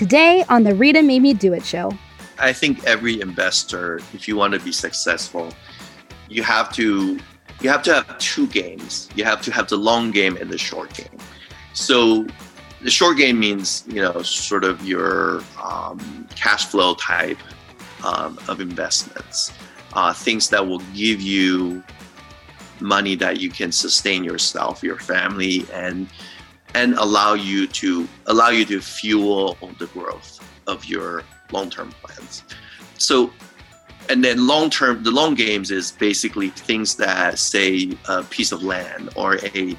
Today on the Rita Me Do It show. I think every investor, if you want to be successful, you have to you have to have two games. You have to have the long game and the short game. So the short game means you know sort of your um, cash flow type um, of investments, uh, things that will give you money that you can sustain yourself, your family, and and allow you to allow you to fuel the growth of your long-term plans. So and then long term the long games is basically things that say a piece of land or a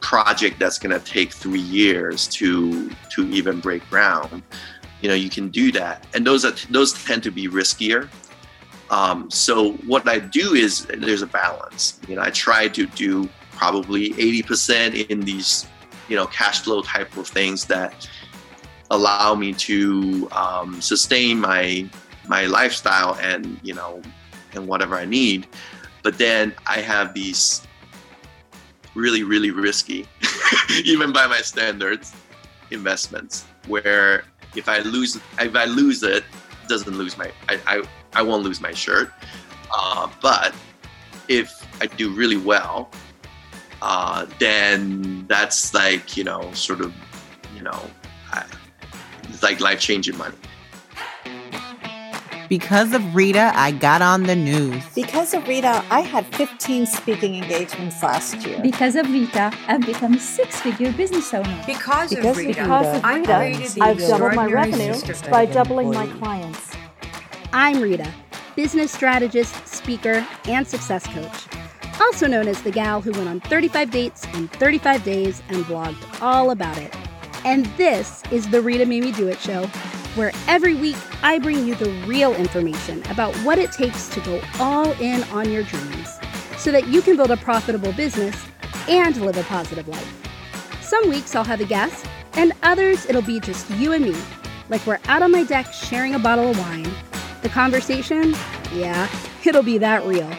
project that's going to take three years to to even break ground. You know you can do that. And those are those tend to be riskier. Um, so what i do is there's a balance. You know i try to do probably 80% in these you know cash flow type of things that allow me to um, sustain my my lifestyle and you know and whatever I need. But then I have these really really risky, even by my standards, investments where if I lose if I lose it, doesn't lose my I I, I won't lose my shirt. Uh, but if I do really well, uh, then that's like you know sort of you know it's like life changing money. Because of Rita, I got on the news. Because of Rita, I had 15 speaking engagements last year. Because of Rita, I've become a six-figure business owner. Because, because of Rita, because of Rita I've doubled my revenue by doubling my clients. I'm Rita, business strategist, speaker, and success coach. Also known as the gal who went on 35 dates in 35 days and blogged all about it. And this is the Rita Made Me Do It show where every week I bring you the real information about what it takes to go all in on your dreams so that you can build a profitable business and live a positive life. Some weeks I'll have a guest, and others it'll be just you and me, like we're out on my deck sharing a bottle of wine. The conversation, yeah, it'll be that real.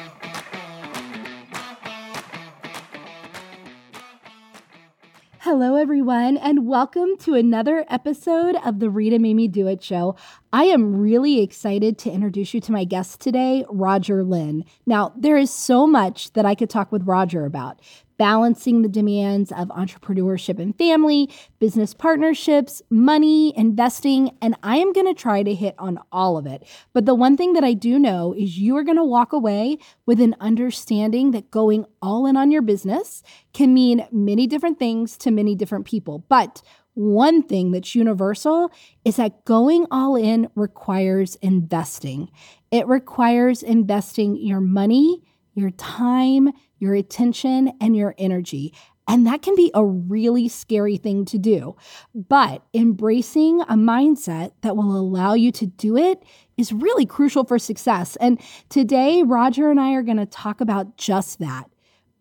Hello, everyone, and welcome to another episode of the Rita Me Do It show. I am really excited to introduce you to my guest today, Roger Lin. Now, there is so much that I could talk with Roger about balancing the demands of entrepreneurship and family, business partnerships, money, investing, and I am going to try to hit on all of it. But the one thing that I do know is you are going to walk away with an understanding that going all in on your business can mean many different things to many different people. But one thing that's universal is that going all in requires investing. It requires investing your money, your time, your attention, and your energy. And that can be a really scary thing to do. But embracing a mindset that will allow you to do it is really crucial for success. And today, Roger and I are going to talk about just that.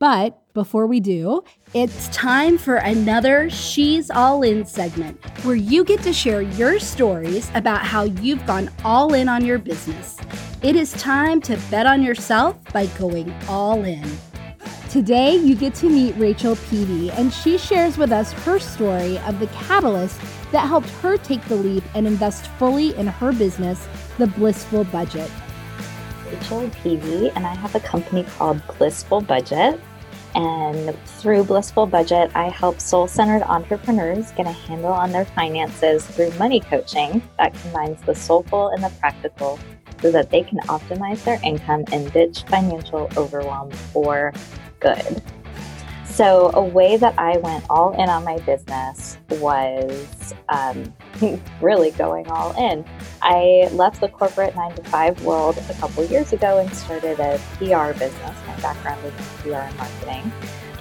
But before we do, it's time for another She's All In segment where you get to share your stories about how you've gone all in on your business. It is time to bet on yourself by going all in. Today, you get to meet Rachel Peavy, and she shares with us her story of the catalyst that helped her take the leap and invest fully in her business, The Blissful Budget. Rachel Peavy, and I have a company called Blissful Budget. And through Blissful Budget, I help soul centered entrepreneurs get a handle on their finances through money coaching that combines the soulful and the practical so that they can optimize their income and ditch financial overwhelm for good. So, a way that I went all in on my business was um, really going all in. I left the corporate nine to five world a couple years ago and started a PR business. My background is in PR and marketing.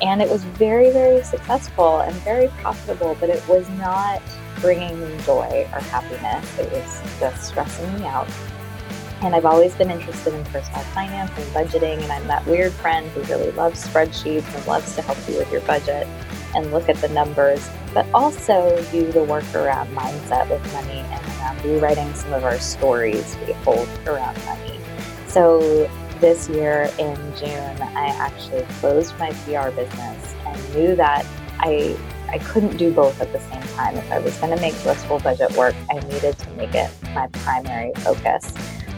And it was very, very successful and very profitable, but it was not bringing me joy or happiness. It was just stressing me out. And I've always been interested in personal finance and budgeting. And I'm that weird friend who really loves spreadsheets and loves to help you with your budget and look at the numbers, but also do the work around mindset with money and around rewriting some of our stories we hold around money. So this year in June, I actually closed my PR business and knew that I I couldn't do both at the same time. If I was going to make Blissful Budget work, I needed to make it my primary focus.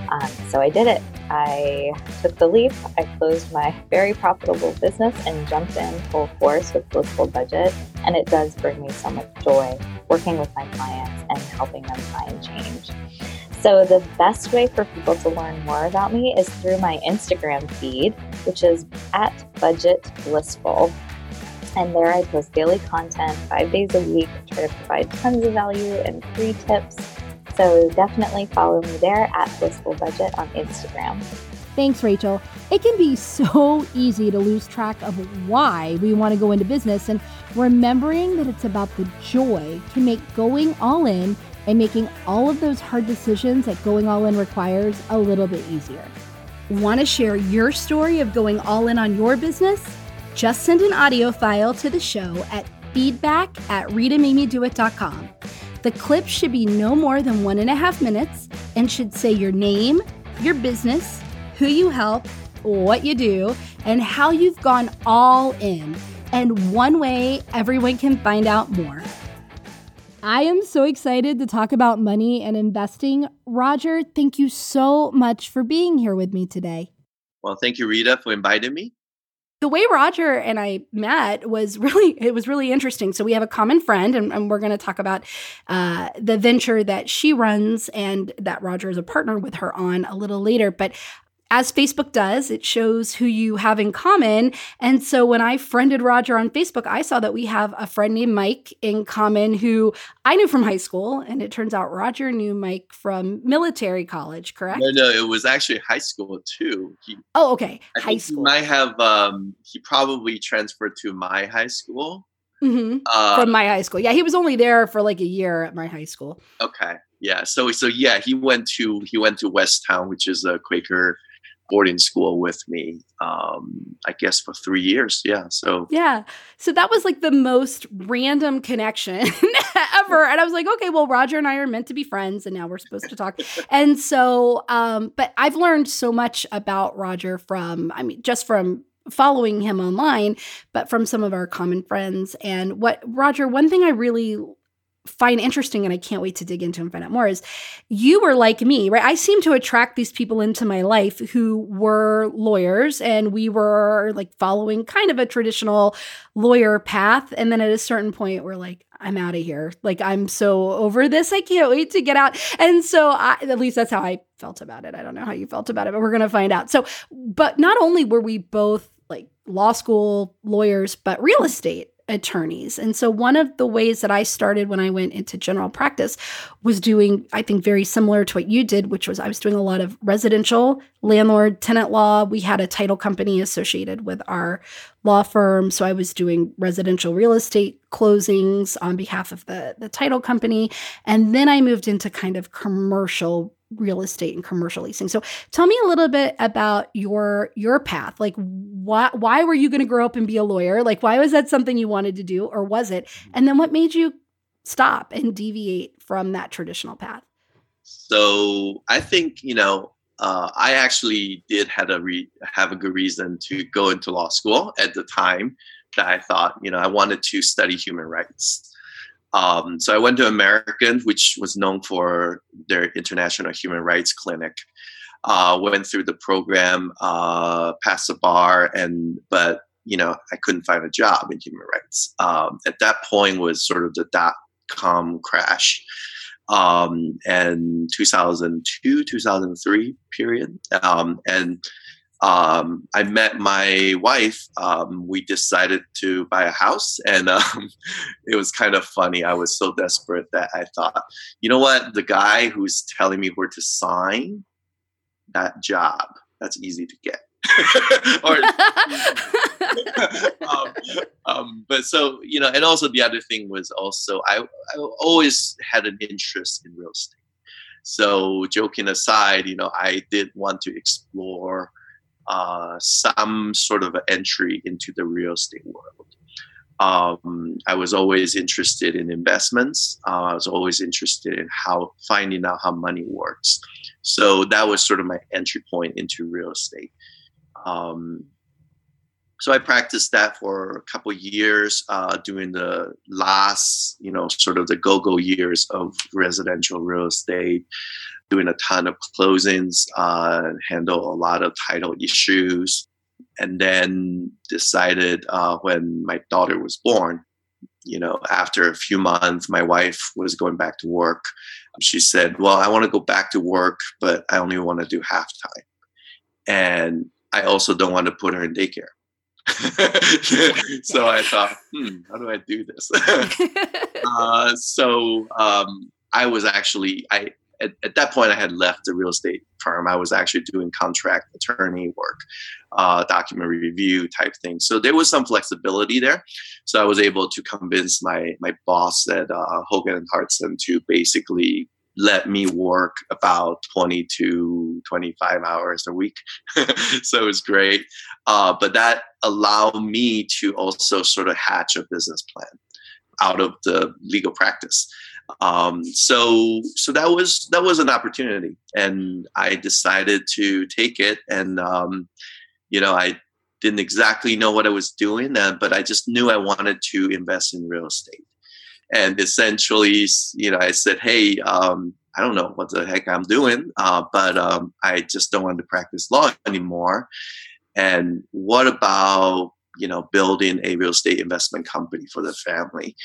Um, so I did it. I took the leap. I closed my very profitable business and jumped in full force with Blissful Budget. And it does bring me so much joy working with my clients and helping them find change. So, the best way for people to learn more about me is through my Instagram feed, which is at Budget Blissful. And there I post daily content five days a week, try to provide tons of value and free tips. So definitely follow me there at Blissful Budget on Instagram. Thanks, Rachel. It can be so easy to lose track of why we want to go into business, and remembering that it's about the joy can make going all in and making all of those hard decisions that going all in requires a little bit easier. Want to share your story of going all in on your business? Just send an audio file to the show at feedback at ritamademedoit.com. The clip should be no more than one and a half minutes and should say your name, your business, who you help, what you do, and how you've gone all in, and one way everyone can find out more. I am so excited to talk about money and investing. Roger, thank you so much for being here with me today. Well, thank you, Rita, for inviting me the way Roger and I met was really it was really interesting. So we have a common friend, and, and we're going to talk about uh, the venture that she runs and that Roger is a partner with her on a little later. But as Facebook does, it shows who you have in common. And so when I friended Roger on Facebook, I saw that we have a friend named Mike in common who I knew from high school. And it turns out Roger knew Mike from military college, correct? No, no, it was actually high school too. He, oh, okay. I high school. He might have, um, he probably transferred to my high school. Mm-hmm. Uh, from my high school. Yeah, he was only there for like a year at my high school. Okay. Yeah. So, so yeah, he went to, he went to Westtown, which is a Quaker boarding school with me um i guess for three years yeah so. Yeah so that was like the most random connection ever and i was like okay well roger and i are meant to be friends and now we're supposed to talk. And so um but i've learned so much about roger from i mean just from following him online but from some of our common friends and what roger one thing i really find interesting and I can't wait to dig into and find out more is you were like me, right? I seem to attract these people into my life who were lawyers and we were like following kind of a traditional lawyer path. And then at a certain point, we're like, I'm out of here. Like, I'm so over this. I can't wait to get out. And so, I, at least that's how I felt about it. I don't know how you felt about it, but we're going to find out. So, but not only were we both like law school lawyers, but real estate attorneys. And so one of the ways that I started when I went into general practice was doing, I think, very similar to what you did, which was I was doing a lot of residential landlord tenant law. We had a title company associated with our law firm. So I was doing residential real estate closings on behalf of the, the title company. And then I moved into kind of commercial real estate and commercial leasing. So tell me a little bit about your your path. Like why why were you going to grow up and be a lawyer? Like why was that something you wanted to do or was it? And then what made you stop and deviate from that traditional path? So I think, you know, uh, I actually did had a re- have a good reason to go into law school at the time that I thought, you know, I wanted to study human rights. Um, so I went to American, which was known for their International Human Rights Clinic. Uh, went through the program, uh, passed the bar, and but you know I couldn't find a job in human rights. Um, at that point was sort of the dot com crash, um, and 2002 2003 period, um, and um, I met my wife. Um, we decided to buy a house, and um, it was kind of funny. I was so desperate that I thought, you know what? The guy who's telling me where to sign that job, that's easy to get. or, um, um, but so you know, and also the other thing was also I, I always had an interest in real estate. So joking aside, you know, I did want to explore uh, some sort of entry into the real estate world. Um, I was always interested in investments. Uh, I was always interested in how finding out how money works. So that was sort of my entry point into real estate. Um, so I practiced that for a couple years uh, during the last, you know, sort of the go-go years of residential real estate, doing a ton of closings, uh, handle a lot of title issues, and then decided uh, when my daughter was born, you know, after a few months, my wife was going back to work. She said, "Well, I want to go back to work, but I only want to do half time." And I also don't want to put her in daycare. so I thought, hmm, how do I do this? uh, so um, I was actually, I at, at, that point I had left the real estate firm. I was actually doing contract attorney work, uh, document review type thing. So there was some flexibility there. So I was able to convince my my boss at uh, Hogan and Hartson to basically let me work about 20 to 25 hours a week. so it was great. Uh, but that allowed me to also sort of hatch a business plan out of the legal practice. Um, so so that was that was an opportunity, and I decided to take it. And um, you know, I didn't exactly know what I was doing, uh, but I just knew I wanted to invest in real estate and essentially, you know, I said, "Hey, um, I don't know what the heck I'm doing, uh, but um, I just don't want to practice law anymore." And what about you know building a real estate investment company for the family?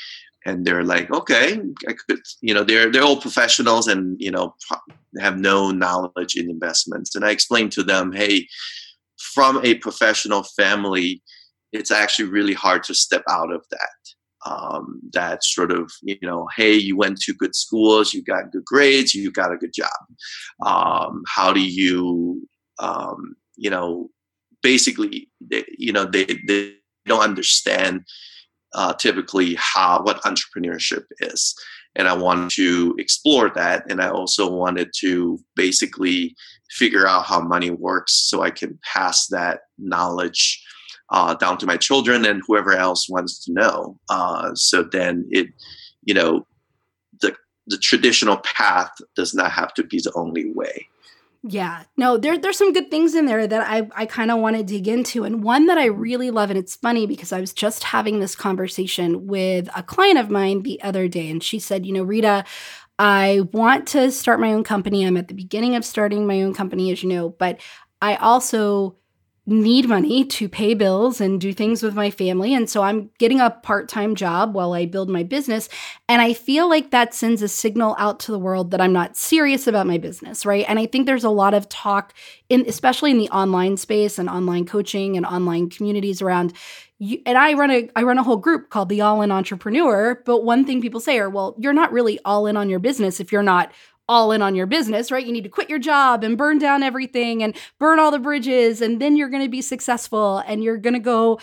And they're like, "Okay, I could." You know, they're they're all professionals and you know have no knowledge in investments. And I explained to them, "Hey, from a professional family." It's actually really hard to step out of that um, that sort of you know hey you went to good schools you got good grades you got a good job um, how do you um, you know basically they, you know they, they don't understand uh, typically how what entrepreneurship is and i wanted to explore that and i also wanted to basically figure out how money works so i can pass that knowledge uh, down to my children and whoever else wants to know. Uh, so then it, you know, the the traditional path does not have to be the only way. Yeah, no, there, there's some good things in there that I, I kind of want to dig into. And one that I really love, and it's funny because I was just having this conversation with a client of mine the other day, and she said, You know, Rita, I want to start my own company. I'm at the beginning of starting my own company, as you know, but I also need money to pay bills and do things with my family. And so I'm getting a part time job while I build my business. And I feel like that sends a signal out to the world that I'm not serious about my business, right? And I think there's a lot of talk in, especially in the online space and online coaching and online communities around. You, and I run a I run a whole group called the All In Entrepreneur. But one thing people say are, well, you're not really all in on your business if you're not all in on your business, right? You need to quit your job and burn down everything and burn all the bridges, and then you're going to be successful and you're going to go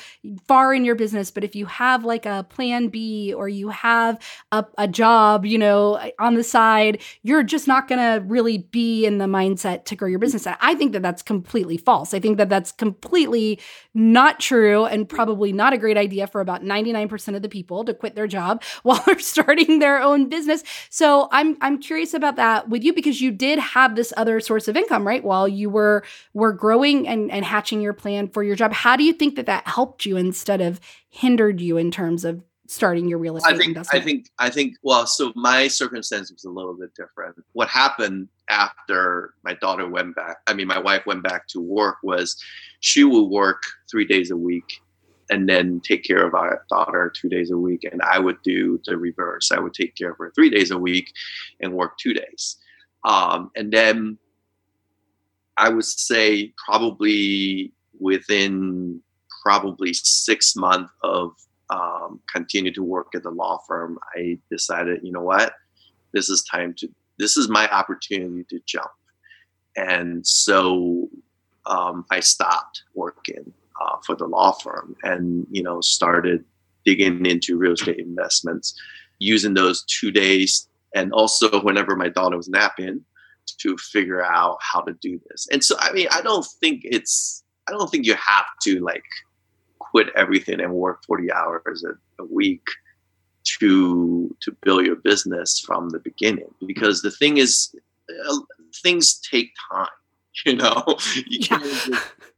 far in your business. But if you have like a plan B or you have a, a job, you know, on the side, you're just not going to really be in the mindset to grow your business. And I think that that's completely false. I think that that's completely not true and probably not a great idea for about 99% of the people to quit their job while they're starting their own business. So I'm I'm curious about that with you because you did have this other source of income, right? While you were were growing and, and hatching your plan for your job. How do you think that that helped you instead of hindered you in terms of starting your real estate I think, investment? I think I think well, so my circumstance was a little bit different. What happened after my daughter went back, I mean my wife went back to work was she would work three days a week and then take care of our daughter two days a week. And I would do the reverse. I would take care of her three days a week and work two days. Um, and then I would say probably within probably six months of um, continue to work at the law firm, I decided, you know what, this is time to, this is my opportunity to jump. And so um, I stopped working uh, for the law firm and you know started digging into real estate investments using those two days and also whenever my daughter was napping to figure out how to do this and so i mean i don't think it's i don't think you have to like quit everything and work 40 hours a, a week to to build your business from the beginning because the thing is uh, things take time you know you can't just,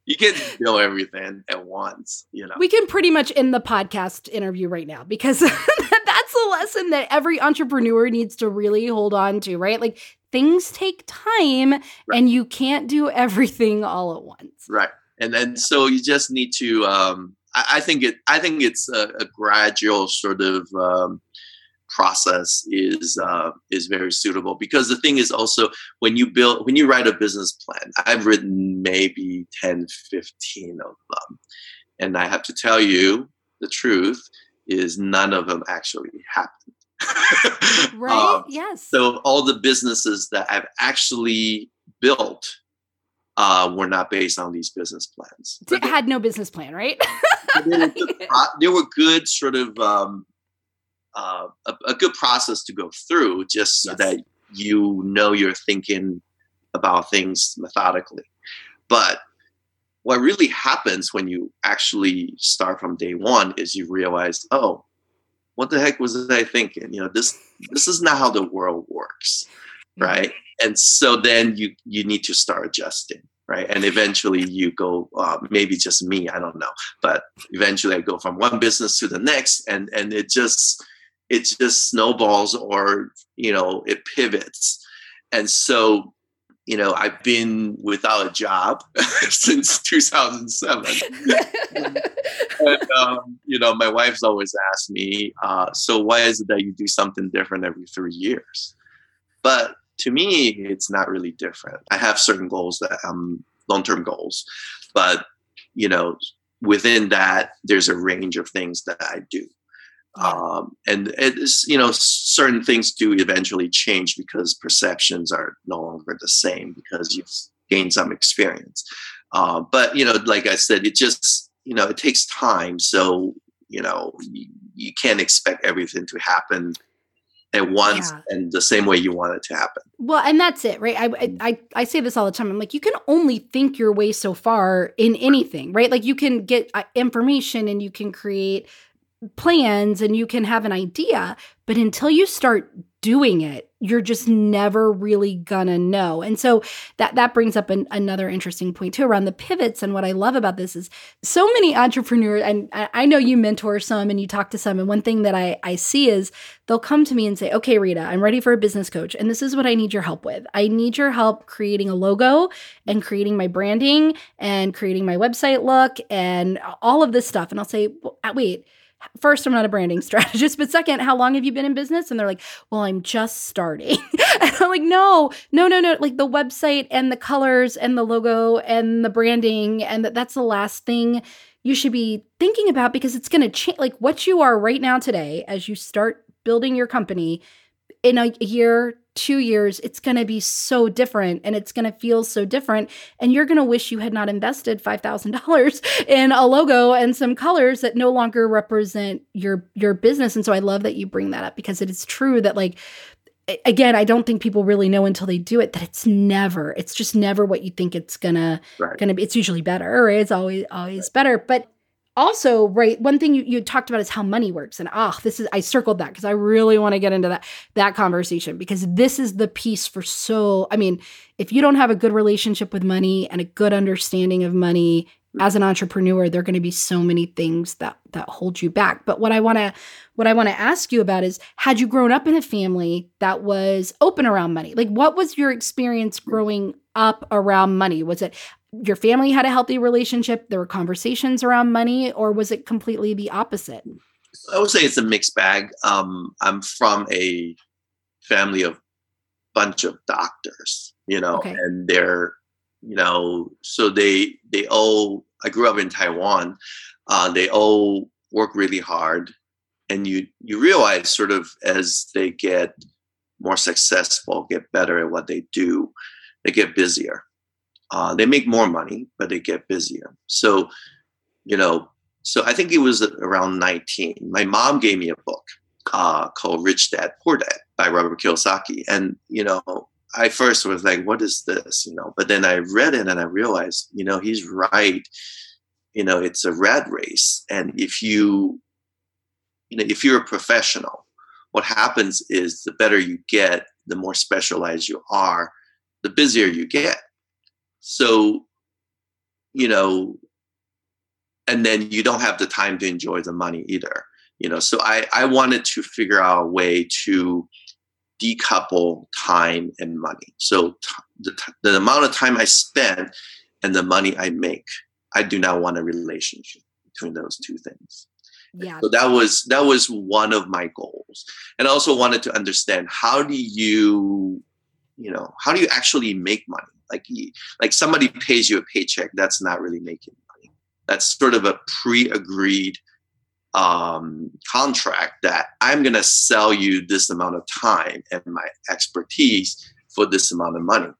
you can't know everything at once. You know, we can pretty much end the podcast interview right now because that's a lesson that every entrepreneur needs to really hold on to, right? Like things take time, right. and you can't do everything all at once. Right, and then so you just need to. Um, I, I think it. I think it's a, a gradual sort of. Um, process is uh, is very suitable because the thing is also when you build when you write a business plan i've written maybe 10 15 of them and i have to tell you the truth is none of them actually happened right um, yes so all the businesses that i've actually built uh, were not based on these business plans. It had no business plan, right? there, were good, they, were good, sort of um, uh, a, a, good process to go through just so yes. that you know you're thinking about things methodically. But what really happens when you actually start from day one is you realize, oh, what the heck was I thinking? You know, this this is not how the world works. Right? And so then you you need to start adjusting, right? And eventually you go, uh, maybe just me, I don't know, but eventually I go from one business to the next, and and it just it just snowballs or you know it pivots and so you know i've been without a job since 2007 and um, you know my wife's always asked me uh, so why is it that you do something different every three years but to me it's not really different. I have certain goals that um long-term goals but you know within that there's a range of things that i do. Um, and it's you know certain things do eventually change because perceptions are no longer the same because you've gained some experience. Uh, but you know like i said it just you know it takes time. So you know you, you can't expect everything to happen at once yeah. and the same way you want it to happen. Well, and that's it, right? I, I I say this all the time. I'm like, you can only think your way so far in anything, right? Like you can get uh, information and you can create plans and you can have an idea, but until you start doing it, you're just never really gonna know. And so that that brings up an, another interesting point too around the pivots. And what I love about this is so many entrepreneurs, and I know you mentor some and you talk to some. And one thing that I, I see is they'll come to me and say, "Okay, Rita, I'm ready for a business coach, and this is what I need your help with. I need your help creating a logo and creating my branding and creating my website look and all of this stuff." And I'll say, uh, "Wait." First, I'm not a branding strategist, but second, how long have you been in business? And they're like, well, I'm just starting. and I'm like, no, no, no, no. Like the website and the colors and the logo and the branding, and that, that's the last thing you should be thinking about because it's going to change. Like what you are right now today, as you start building your company in a year, two years, it's going to be so different and it's going to feel so different. And you're going to wish you had not invested $5,000 in a logo and some colors that no longer represent your, your business. And so I love that you bring that up because it is true that like, again, I don't think people really know until they do it that it's never, it's just never what you think it's gonna, right. gonna be. It's usually better, right? It's always, always right. better. But also right one thing you, you talked about is how money works and ah this is i circled that because i really want to get into that that conversation because this is the piece for so i mean if you don't have a good relationship with money and a good understanding of money as an entrepreneur there are going to be so many things that that hold you back. But what i want to what i want to ask you about is had you grown up in a family that was open around money? Like what was your experience growing up around money? Was it your family had a healthy relationship there were conversations around money or was it completely the opposite? I would say it's a mixed bag. Um, i'm from a family of bunch of doctors you know okay. and they're you know so they they all i grew up in taiwan uh, they all work really hard and you you realize sort of as they get more successful get better at what they do they get busier uh, they make more money, but they get busier. So, you know, so I think it was around 19. My mom gave me a book uh, called Rich Dad Poor Dad by Robert Kiyosaki. And, you know, I first was like, what is this? You know, but then I read it and I realized, you know, he's right. You know, it's a rat race. And if you, you know, if you're a professional, what happens is the better you get, the more specialized you are, the busier you get. So you know, and then you don't have the time to enjoy the money either. You know, so I I wanted to figure out a way to decouple time and money. So t- the, t- the amount of time I spend and the money I make, I do not want a relationship between those two things. Yeah. So that was that was one of my goals, and I also wanted to understand how do you, you know, how do you actually make money? Like like somebody pays you a paycheck, that's not really making money. That's sort of a pre-agreed um, contract that I'm going to sell you this amount of time and my expertise for this amount of money.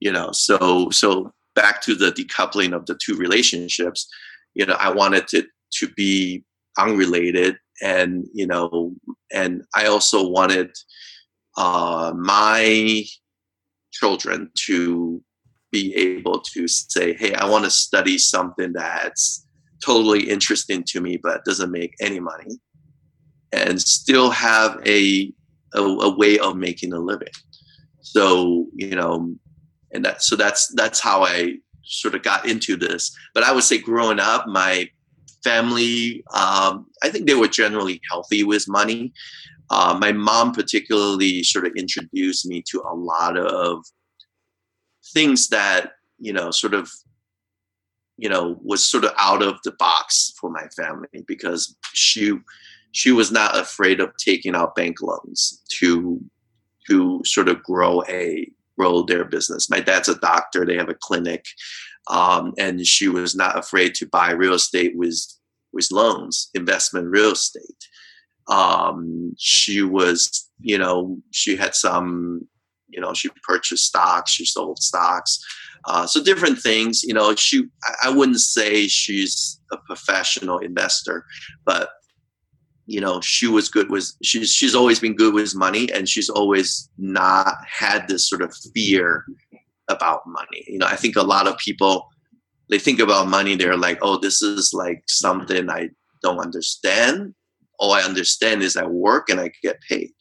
You know, so so back to the decoupling of the two relationships. You know, I wanted it to be unrelated and you know and i also wanted uh, my children to be able to say hey i want to study something that's totally interesting to me but doesn't make any money and still have a, a, a way of making a living so you know and that so that's that's how i sort of got into this but i would say growing up my family, um, I think they were generally healthy with money. Uh, my mom, particularly, sort of introduced me to a lot of things that, you know, sort of, you know, was sort of out of the box for my family because she she was not afraid of taking out bank loans to to sort of grow a grow their business. My dad's a doctor; they have a clinic um, and she was not afraid to buy real estate with with loans, investment real estate. Um, she was, you know, she had some, you know, she purchased stocks, she sold stocks, uh, so different things. You know, she, I wouldn't say she's a professional investor, but you know she was good with she's she's always been good with money and she's always not had this sort of fear about money. You know, I think a lot of people they think about money, they're like, oh, this is like something I don't understand. All I understand is I work and I get paid.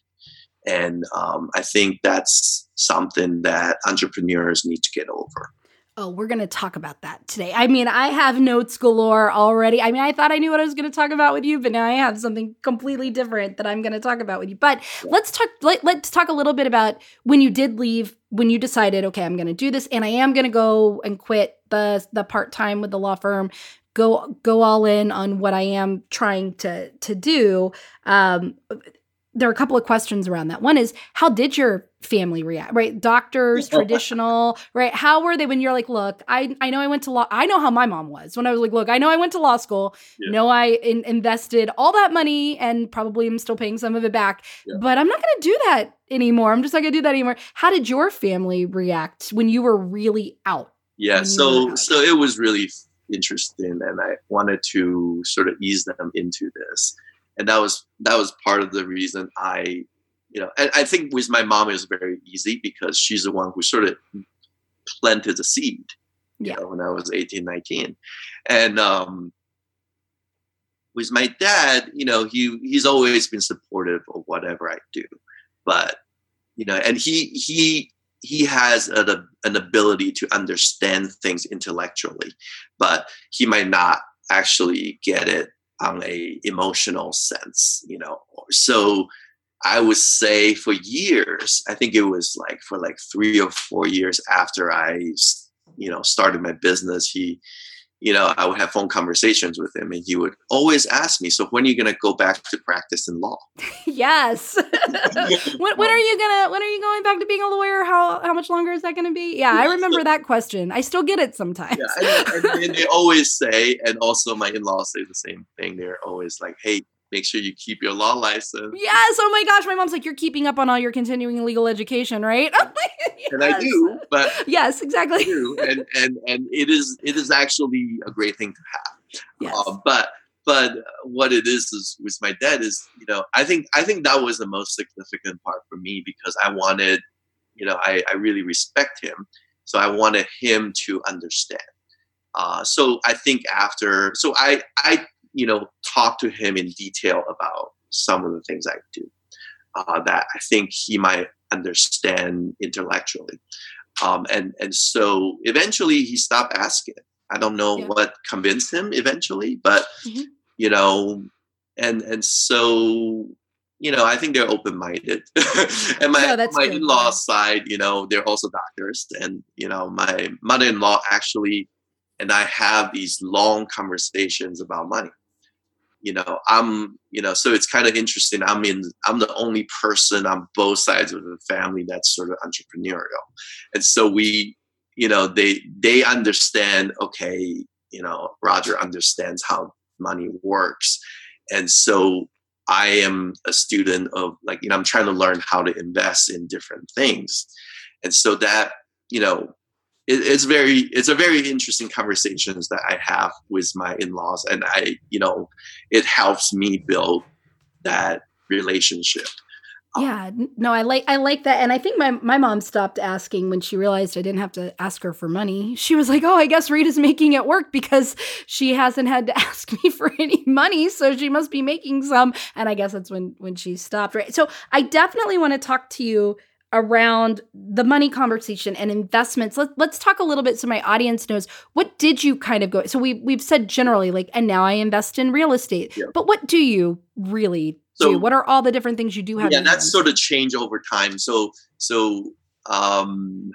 And um, I think that's something that entrepreneurs need to get over. Oh, we're going to talk about that today. I mean, I have notes galore already. I mean, I thought I knew what I was going to talk about with you, but now I have something completely different that I'm going to talk about with you. But let's talk let, let's talk a little bit about when you did leave, when you decided, okay, I'm going to do this and I am going to go and quit the the part-time with the law firm, go go all in on what I am trying to to do. Um there are a couple of questions around that. One is how did your family react? Right, doctors, traditional, right? How were they when you're like, look, I I know I went to law. I know how my mom was when I was like, look, I know I went to law school. Yeah. Know I in- invested all that money and probably am still paying some of it back. Yeah. But I'm not going to do that anymore. I'm just not going to do that anymore. How did your family react when you were really out? Yeah, so so it was really interesting, and I wanted to sort of ease them into this and that was that was part of the reason I, you know, and I think with my mom it was very easy because she's the one who sort of planted the seed. Yeah. You know, when I was 18, 19. and um, with my dad, you know, he he's always been supportive of whatever I do, but you know, and he he he has a, an ability to understand things intellectually, but he might not actually get it on a emotional sense, you know. So I would say for years, I think it was like for like three or four years after I, you know, started my business, he, you know, I would have phone conversations with him and he would always ask me, so when are you going to go back to practice in law? yes. when, when, are you going to, when are you going back to being a lawyer? How, how much longer is that going to be? Yeah, I remember that question. I still get it sometimes. yeah, and, and, and they always say, and also my in-laws say the same thing. They're always like, hey, make sure you keep your law license. Yes. Oh my gosh. My mom's like, you're keeping up on all your continuing legal education, right? yes. And I do, but yes, exactly. And and and it is it is actually a great thing to have. Yes. Uh, but but what it is is with my dad is you know I think I think that was the most significant part for me because I wanted you know I I really respect him, so I wanted him to understand. Uh, so I think after, so I I you know, talk to him in detail about some of the things I do uh, that I think he might understand intellectually. Um, and and so eventually he stopped asking. I don't know yeah. what convinced him eventually, but mm-hmm. you know, and and so you know, I think they're open minded. and my no, my in law side, you know, they're also doctors, and you know, my mother in law actually and I have these long conversations about money. You know, I'm, you know, so it's kind of interesting. I'm in, I'm the only person on both sides of the family that's sort of entrepreneurial. And so we, you know, they, they understand, okay, you know, Roger understands how money works. And so I am a student of like, you know, I'm trying to learn how to invest in different things. And so that, you know, it's very it's a very interesting conversations that I have with my in-laws, and I you know it helps me build that relationship. Um, yeah, no, I like I like that, and I think my my mom stopped asking when she realized I didn't have to ask her for money. She was like, "Oh, I guess Rita's making it work because she hasn't had to ask me for any money, so she must be making some." And I guess that's when when she stopped. Right. So I definitely want to talk to you around the money conversation and investments. Let, let's talk a little bit so my audience knows what did you kind of go so we we've said generally like and now I invest in real estate. Yeah. But what do you really so, do? What are all the different things you do have? Yeah, that's sort of change over time. So so um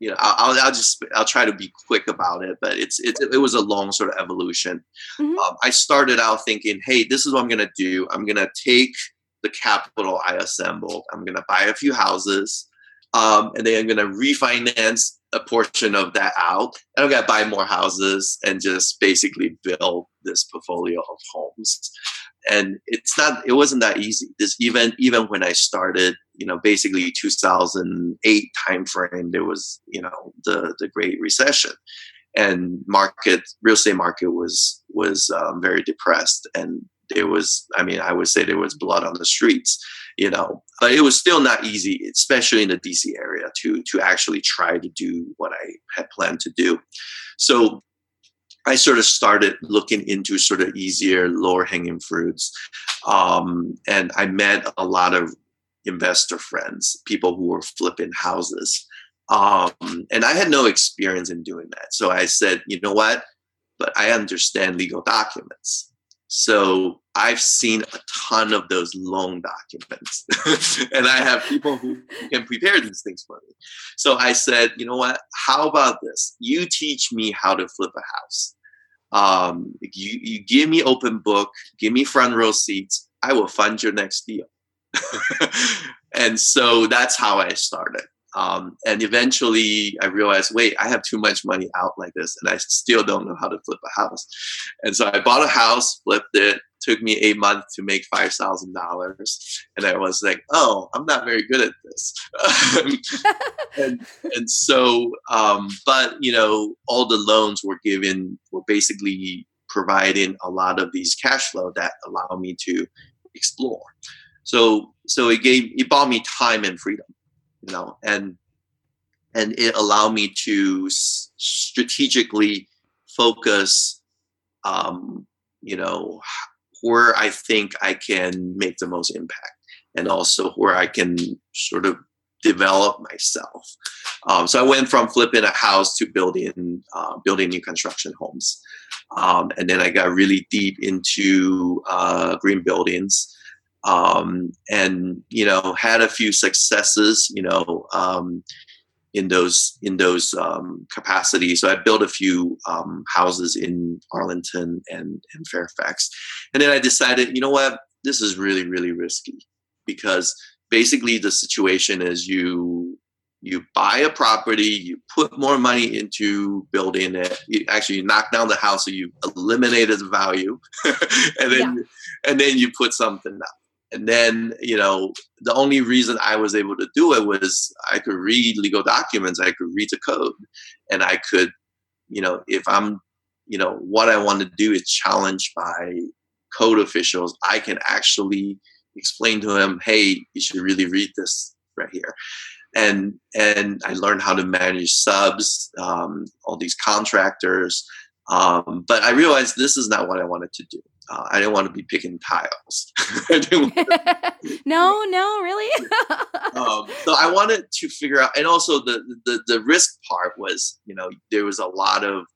you know, I'll, I'll just I'll try to be quick about it, but it's it, it was a long sort of evolution. Mm-hmm. Um, I started out thinking, hey, this is what I'm gonna do. I'm gonna take the capital I assembled. I'm going to buy a few houses, um, and then I'm going to refinance a portion of that out, and I'm going to buy more houses and just basically build this portfolio of homes. And it's not, it wasn't that easy. This even even when I started, you know, basically 2008 timeframe, there was, you know, the the Great Recession, and market real estate market was was um, very depressed and there was i mean i would say there was blood on the streets you know but it was still not easy especially in the dc area to to actually try to do what i had planned to do. So i sort of started looking into sort of easier lower hanging fruits um, and i met a lot of investor friends people who were flipping houses um, and i had no experience in doing that. So i said you know what? But i understand legal documents so I've seen a ton of those loan documents, and I have people who can prepare these things for me. So I said, you know what? How about this? You teach me how to flip a house. Um, you, you give me open book, give me front row seats. I will fund your next deal. and so that's how I started. Um, and eventually I realized, wait, I have too much money out like this, and I still don't know how to flip a house. And so I bought a house, flipped it. Took me a month to make five thousand dollars, and I was like, "Oh, I'm not very good at this." and, and so, um, but you know, all the loans were given were basically providing a lot of these cash flow that allow me to explore. So, so it gave it bought me time and freedom you know, and and it allowed me to s- strategically focus, um, you know, where I think I can make the most impact, and also where I can sort of develop myself. Um, so I went from flipping a house to building uh, building new construction homes, um, and then I got really deep into uh, green buildings um, and you know had a few successes you know um, in those in those um, capacities. So i built a few um, houses in arlington and, and fairfax. And then i decided you know what? This is really really risky because basically the situation is you you buy a property you put more money into building it you actually you knock down the house so you eliminated the value and then yeah. and then you put something up and then, you know, the only reason I was able to do it was I could read legal documents, I could read the code, and I could, you know, if I'm, you know, what I want to do is challenged by code officials, I can actually explain to them, hey, you should really read this right here. And and I learned how to manage subs, um, all these contractors. Um, but I realized this is not what I wanted to do. Uh, I didn't want to be picking tiles. no, no, really. um, so I wanted to figure out, and also the, the the risk part was, you know, there was a lot of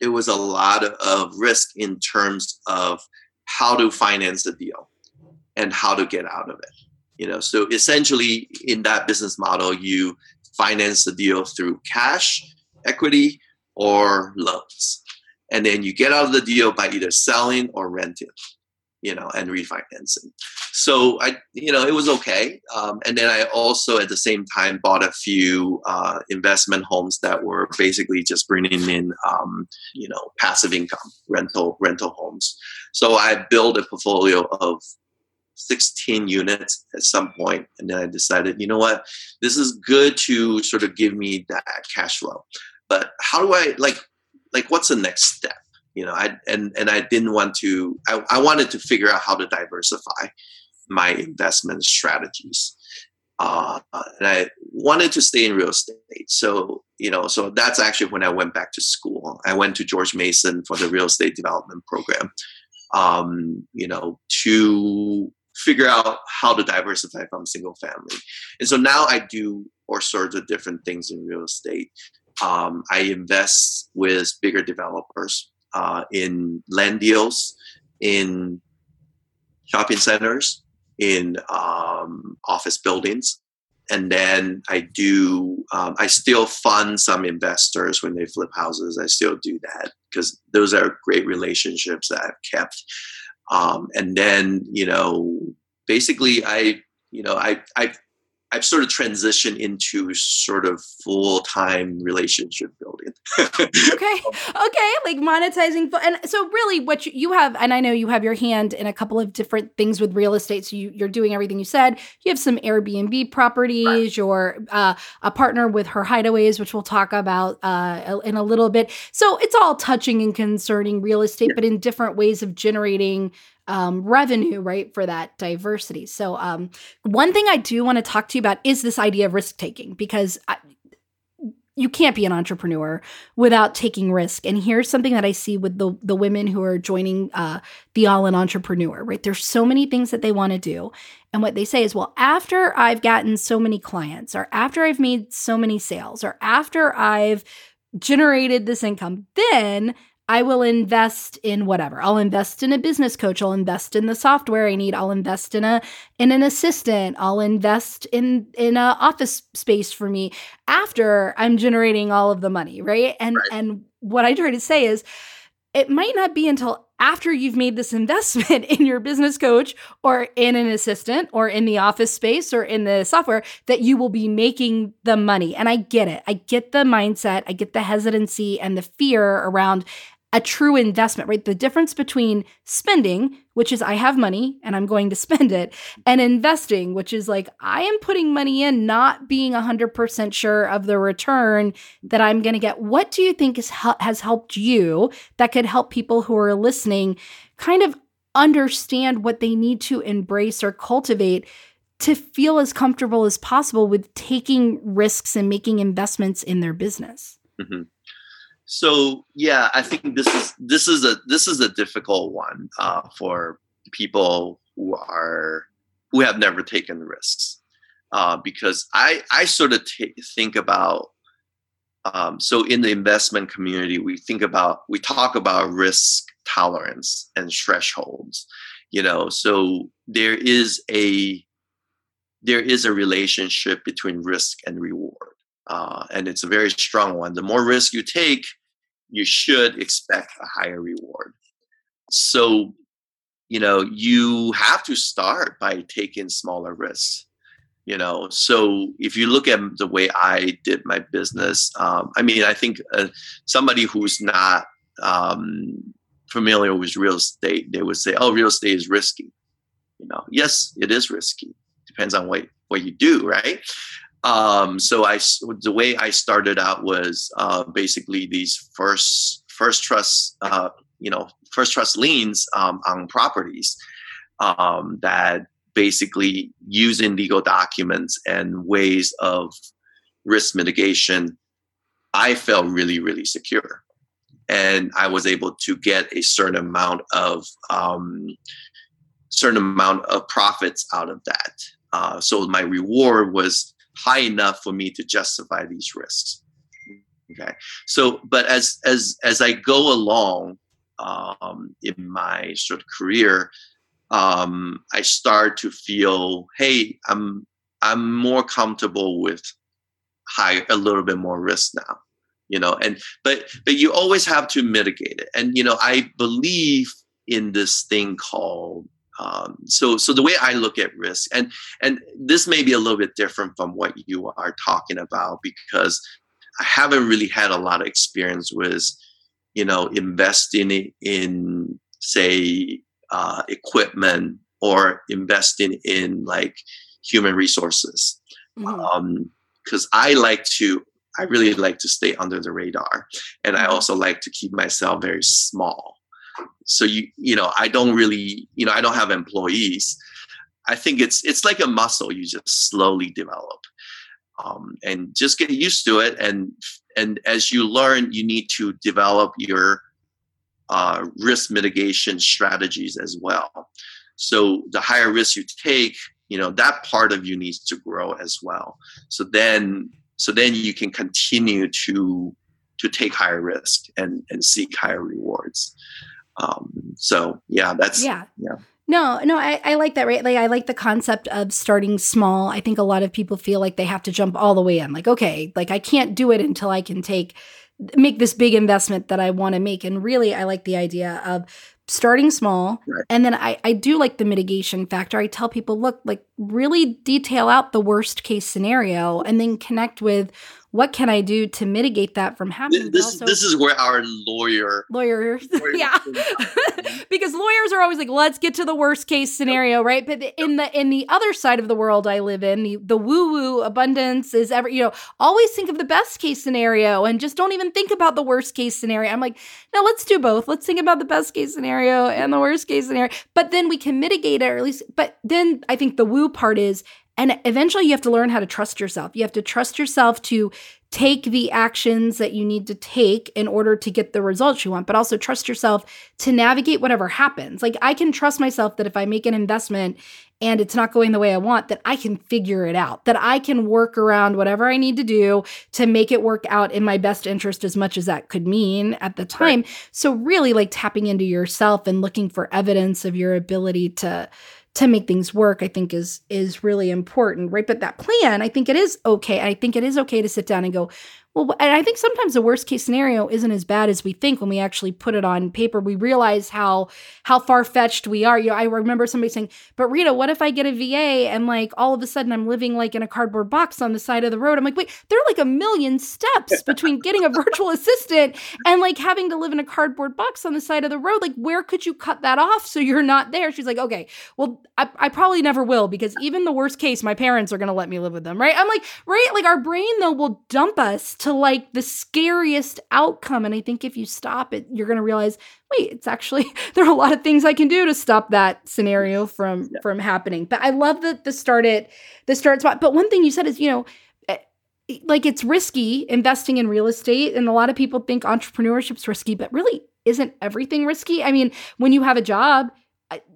it was a lot of risk in terms of how to finance the deal and how to get out of it. You know, so essentially in that business model, you finance the deal through cash, equity, or loans. And then you get out of the deal by either selling or renting, you know, and refinancing. So I, you know, it was okay. Um, and then I also at the same time bought a few uh, investment homes that were basically just bringing in, um, you know, passive income rental rental homes. So I built a portfolio of 16 units at some point and then i decided you know what this is good to sort of give me that cash flow but how do i like like what's the next step you know i and and i didn't want to i, I wanted to figure out how to diversify my investment strategies uh, and i wanted to stay in real estate so you know so that's actually when i went back to school i went to george mason for the real estate development program um, you know, to figure out how to diversify from single family. And so now I do all sorts of different things in real estate. Um, I invest with bigger developers uh, in land deals, in shopping centers, in um, office buildings. And then I do, um, I still fund some investors when they flip houses. I still do that because those are great relationships that I've kept. Um, and then, you know, basically I, you know, I, I I've sort of transitioned into sort of full time relationship building. okay, okay, like monetizing, and so really, what you, you, have, and I know you have your hand in a couple of different things with real estate. So you, are doing everything you said. You have some Airbnb properties. Right. You're uh, a partner with her hideaways, which we'll talk about uh, in a little bit. So it's all touching and concerning real estate, yeah. but in different ways of generating um, revenue, right, for that diversity. So, um, one thing I do want to talk to you about is this idea of risk taking because I, you can't be an entrepreneur without taking risk. And here's something that I see with the the women who are joining uh, the All In Entrepreneur. Right, there's so many things that they want to do, and what they say is, well, after I've gotten so many clients, or after I've made so many sales, or after I've generated this income, then I will invest in whatever. I'll invest in a business coach. I'll invest in the software I need. I'll invest in a in an assistant. I'll invest in in a office space for me after I'm generating all of the money, right? And right. and what I try to say is it might not be until after you've made this investment in your business coach or in an assistant or in the office space or in the software that you will be making the money. And I get it. I get the mindset, I get the hesitancy and the fear around a true investment, right? The difference between spending, which is I have money and I'm going to spend it, and investing, which is like I am putting money in, not being 100% sure of the return that I'm going to get. What do you think is, has helped you that could help people who are listening kind of understand what they need to embrace or cultivate to feel as comfortable as possible with taking risks and making investments in their business? Mm-hmm so yeah i think this is this is a this is a difficult one uh, for people who are who have never taken risks. Uh, because i i sort of t- think about um, so in the investment community we think about we talk about risk tolerance and thresholds you know? So there is a there is a relationship between risk and reward uh, and it's a very strong one. The more risk you take, you should expect a higher reward. So, you know, you have to start by taking smaller risks. You know, so if you look at the way I did my business, um, I mean, I think uh, somebody who's not um, familiar with real estate, they would say, "Oh, real estate is risky." You know, yes, it is risky. Depends on what what you do, right? Um, so I, the way I started out was uh, basically these first first trust, uh, you know, first trust liens um, on properties um, that basically using legal documents and ways of risk mitigation. I felt really, really secure, and I was able to get a certain amount of um, certain amount of profits out of that. Uh, so my reward was high enough for me to justify these risks. Okay. So, but as as as I go along um, in my sort of career, um, I start to feel, hey, I'm I'm more comfortable with high a little bit more risk now you know and but but you always have to mitigate it and you know i believe in this thing called um, so so the way i look at risk and and this may be a little bit different from what you are talking about because i haven't really had a lot of experience with you know investing in say uh, equipment or investing in like human resources because mm-hmm. um, i like to i really like to stay under the radar and i mm-hmm. also like to keep myself very small so you you know i don't really you know i don't have employees. I think it's it's like a muscle you just slowly develop um, and just get used to it. And and as you learn you need to develop your uh, risk mitigation strategies as well. So the higher risk you take you know that part of you needs to grow as well. So then so then you can continue to to take higher risk and and seek higher rewards um, so yeah, that's yeah, yeah. No, no, I, I like that, right? Like, I like the concept of starting small. I think a lot of people feel like they have to jump all the way in. Like, okay, like I can't do it until I can take, make this big investment that I want to make. And really, I like the idea of starting small. Right. And then I, I do like the mitigation factor. I tell people, look, like really detail out the worst case scenario and then connect with what can I do to mitigate that from happening? This, also, this is where our lawyer lawyers, yeah, because lawyers are always like, let's get to the worst case scenario, right? But in the in the other side of the world I live in, the the woo woo abundance is ever, you know, always think of the best case scenario and just don't even think about the worst case scenario. I'm like, no, let's do both. Let's think about the best case scenario and the worst case scenario, but then we can mitigate it, or at least. But then I think the woo part is and eventually you have to learn how to trust yourself. You have to trust yourself to take the actions that you need to take in order to get the results you want, but also trust yourself to navigate whatever happens. Like I can trust myself that if I make an investment and it's not going the way I want, that I can figure it out, that I can work around whatever I need to do to make it work out in my best interest as much as that could mean at the time. Right. So really like tapping into yourself and looking for evidence of your ability to to make things work i think is is really important right? But that plan i think it is okay. I think it is okay to sit down and go well, and I think sometimes the worst case scenario isn't as bad as we think when we actually put it on paper. We realize how how far fetched we are. You know, I remember somebody saying, "But Rita, what if I get a VA and like all of a sudden I'm living like in a cardboard box on the side of the road?" I'm like, "Wait, there are like a million steps between getting a virtual assistant and like having to live in a cardboard box on the side of the road. Like, where could you cut that off so you're not there?" She's like, "Okay, well, I, I probably never will because even the worst case, my parents are gonna let me live with them, right?" I'm like, right, like our brain though will dump us to like the scariest outcome. And I think if you stop it, you're going to realize, wait, it's actually there are a lot of things I can do to stop that scenario from yeah. from happening. But I love that the start it the start spot. But one thing you said is, you know, eh, like it's risky investing in real estate and a lot of people think entrepreneurship's risky but really isn't everything risky i mean when you have a job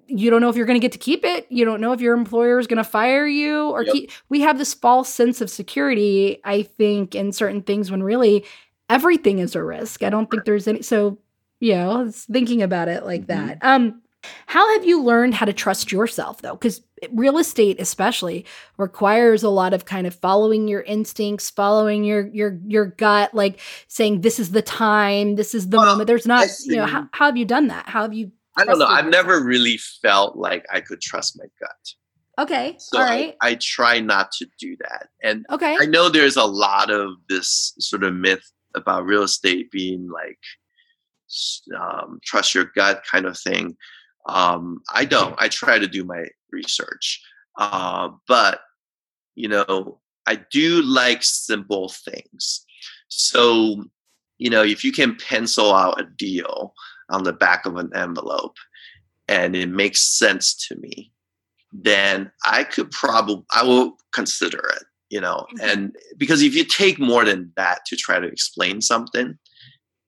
you don't know if you're going to get to keep it. You don't know if your employer is going to fire you or yep. keep. We have this false sense of security, I think, in certain things when really everything is a risk. I don't think there's any. So, you know, thinking about it like mm-hmm. that. Um, how have you learned how to trust yourself though? Because real estate, especially, requires a lot of kind of following your instincts, following your your your gut, like saying this is the time, this is the well, moment. There's not, you know, how, how have you done that? How have you I don't know. I've never really felt like I could trust my gut. Okay. So All right. I, I, try not to do that. And okay. I know there's a lot of this sort of myth about real estate being like um, trust your gut kind of thing. Um, I don't. I try to do my research. Uh, but, you know, I do like simple things. So, you know, if you can pencil out a deal, on the back of an envelope and it makes sense to me, then I could probably I will consider it, you know. Mm-hmm. And because if you take more than that to try to explain something,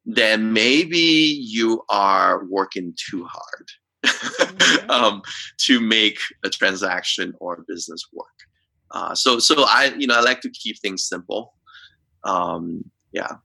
then maybe you are working too hard mm-hmm. um, to make a transaction or business work. Uh, so so I you know I like to keep things simple. Um, yeah.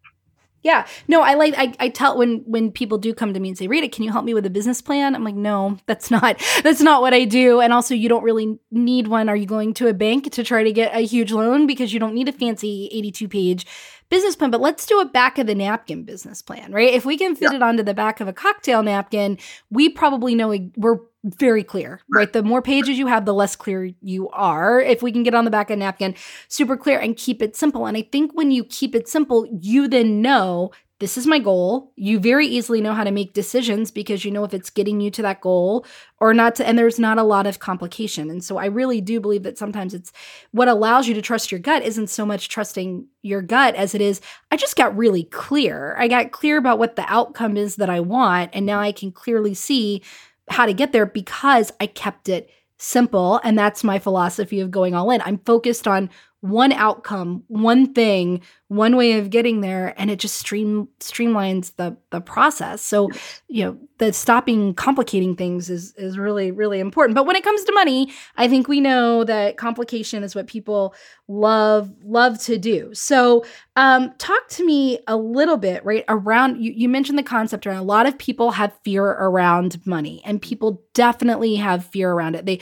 Yeah. No, I like I, I tell when when people do come to me and say, Rita, can you help me with a business plan? I'm like, no, that's not that's not what I do. And also you don't really need one. Are you going to a bank to try to get a huge loan? Because you don't need a fancy 82 page business plan, but let's do a back of the napkin business plan, right? If we can fit yeah. it onto the back of a cocktail napkin, we probably know we're very clear, right? The more pages you have, the less clear you are. If we can get on the back of napkin, super clear and keep it simple. And I think when you keep it simple, you then know this is my goal. You very easily know how to make decisions because you know if it's getting you to that goal or not to, and there's not a lot of complication. And so I really do believe that sometimes it's what allows you to trust your gut isn't so much trusting your gut as it is, I just got really clear. I got clear about what the outcome is that I want. And now I can clearly see how to get there because I kept it simple. And that's my philosophy of going all in. I'm focused on one outcome, one thing, one way of getting there, and it just stream streamlines the the process. So, you know, the stopping complicating things is is really really important. But when it comes to money, I think we know that complication is what people love love to do. So, um, talk to me a little bit right around. You, you mentioned the concept around a lot of people have fear around money, and people definitely have fear around it. They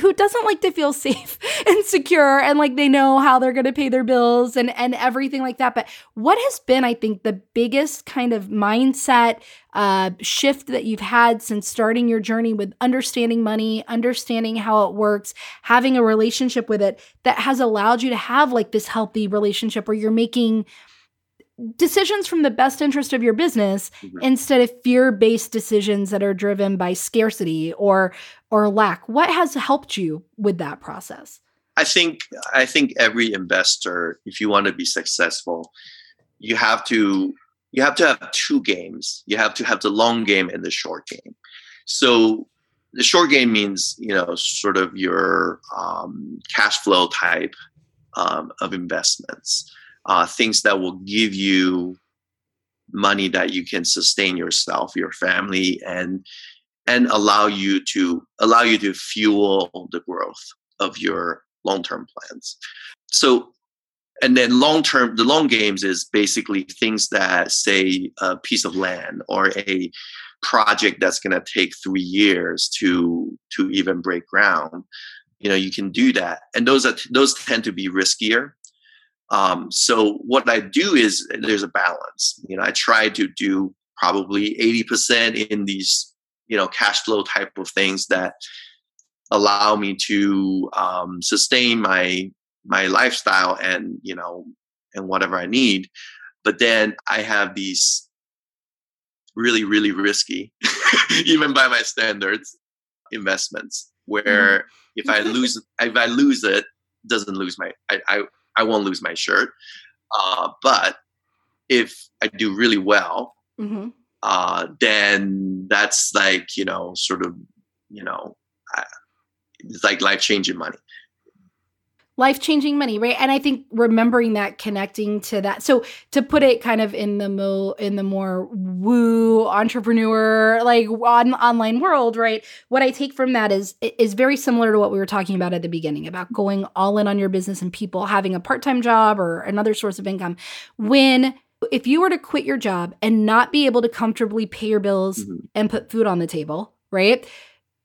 who doesn't like to feel safe and secure and like they know how they're going to pay their bills and and everything like that. But what has been, I think, the biggest kind of mindset uh, shift that you've had since starting your journey with understanding money, understanding how it works, having a relationship with it that has allowed you to have like this healthy relationship where you're making decisions from the best interest of your business mm-hmm. instead of fear-based decisions that are driven by scarcity or or lack what has helped you with that process i think i think every investor if you want to be successful you have to you have to have two games. You have to have the long game and the short game. So the short game means you know sort of your um, cash flow type um, of investments, uh, things that will give you money that you can sustain yourself, your family, and and allow you to allow you to fuel the growth of your long term plans. So and then long term the long games is basically things that say a piece of land or a project that's going to take three years to to even break ground you know you can do that. And those are those tend to be riskier. Um, so what i do is there's a balance. You know i try to do probably 80% in these you know cash flow type of things that allow me to um, sustain my my lifestyle and you know and whatever I need. But then I have these really really risky, even by my standards, investments where mm-hmm. if I lose if I lose it, doesn't lose my I I, I won't lose my shirt. Uh, but if I do really well, mm-hmm. uh, then that's like you know sort of you know like life changing money life changing money, right? And I think remembering that, connecting to that. So to put it kind of in the mo in the more woo entrepreneur like on online world, right? What I take from that is is very similar to what we were talking about at the beginning about going all in on your business and people having a part time job or another source of income. When if you were to quit your job and not be able to comfortably pay your bills mm-hmm. and put food on the table, right?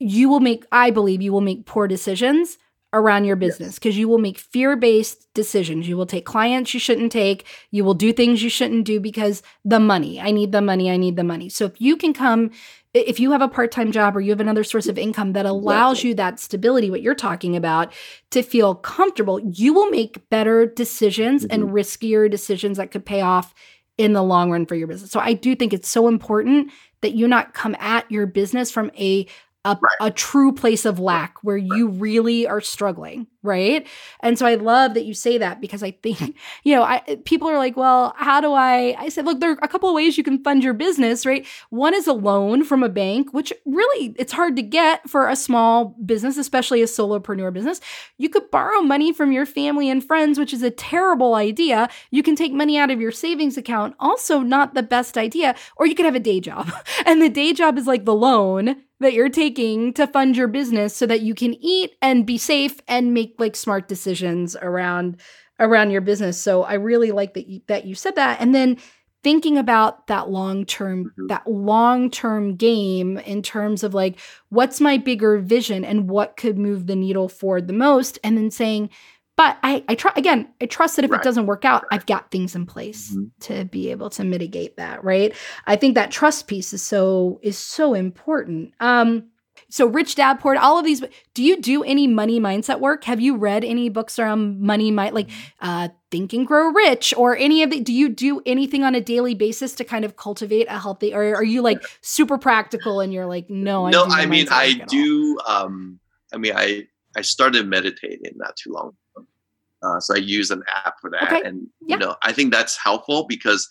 You will make, I believe, you will make poor decisions around your business because yes. you will make fear based decisions. You will take clients you shouldn't take. You will do things you shouldn't do because the money. I need the money. I need the money. So if you can come, if you have a part time job or you have another source of income that allows exactly. you that stability, what you're talking about, to feel comfortable, you will make better decisions mm-hmm. and riskier decisions that could pay off in the long run for your business. So I do think it's so important that you not come at your business from a a, right. a true place of lack where you really are struggling right? And so i love that you say that because i think you know I, people are like well how do i i said look there are a couple of ways you can fund your business right? One is a loan from a bank which really it's hard to get for a small business especially a solopreneur business. You could borrow money from your family and friends which is a terrible idea. You can take money out of your savings account also not the best idea or you could have a day job. And the day job is like the loan that you're taking to fund your business so that you can eat and be safe and make like smart decisions around around your business. So I really like that you, that you said that. And then thinking about that long term Mhm. that long term game in terms of like what's my bigger vision and what could move the needle forward the most and then saying but i i try again i trust that if Right. it doesn't work out i've got things in place Mhm. to be able to mitigate that right i think that trust piece is so is so important um so rich dad poor all of these do you do any money mindset work have you read any books around money mind like uh think and grow rich or any of the do you do anything on a daily basis to kind of cultivate a healthy or are you like super practical and you're like no I no, I mean I all? do. Um, I mean I I started meditating not too long ago, uh, so I use an app for that, Okay. and Yeah. you know I think that's helpful because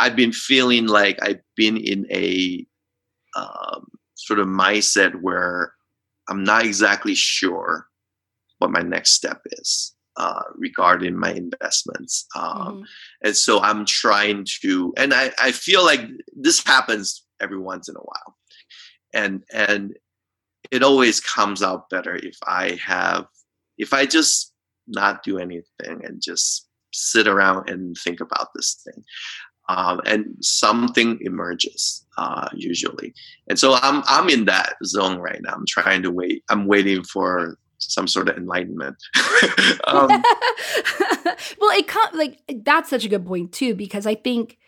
I've been feeling like I've been in a um, sort of mindset where I'm not exactly sure what my next step is uh, regarding my investments. Um, Mhm. and so i'm trying to and I, I feel like this happens every once in a while and and it always comes out better if i have if i just not do anything and just sit around and think about this thing um, and something emerges uh, usually. And so i'm i'm in that zone right now. I'm trying to wait i'm waiting for some sort of enlightenment. Um, well it com- like that's such a good point too because i think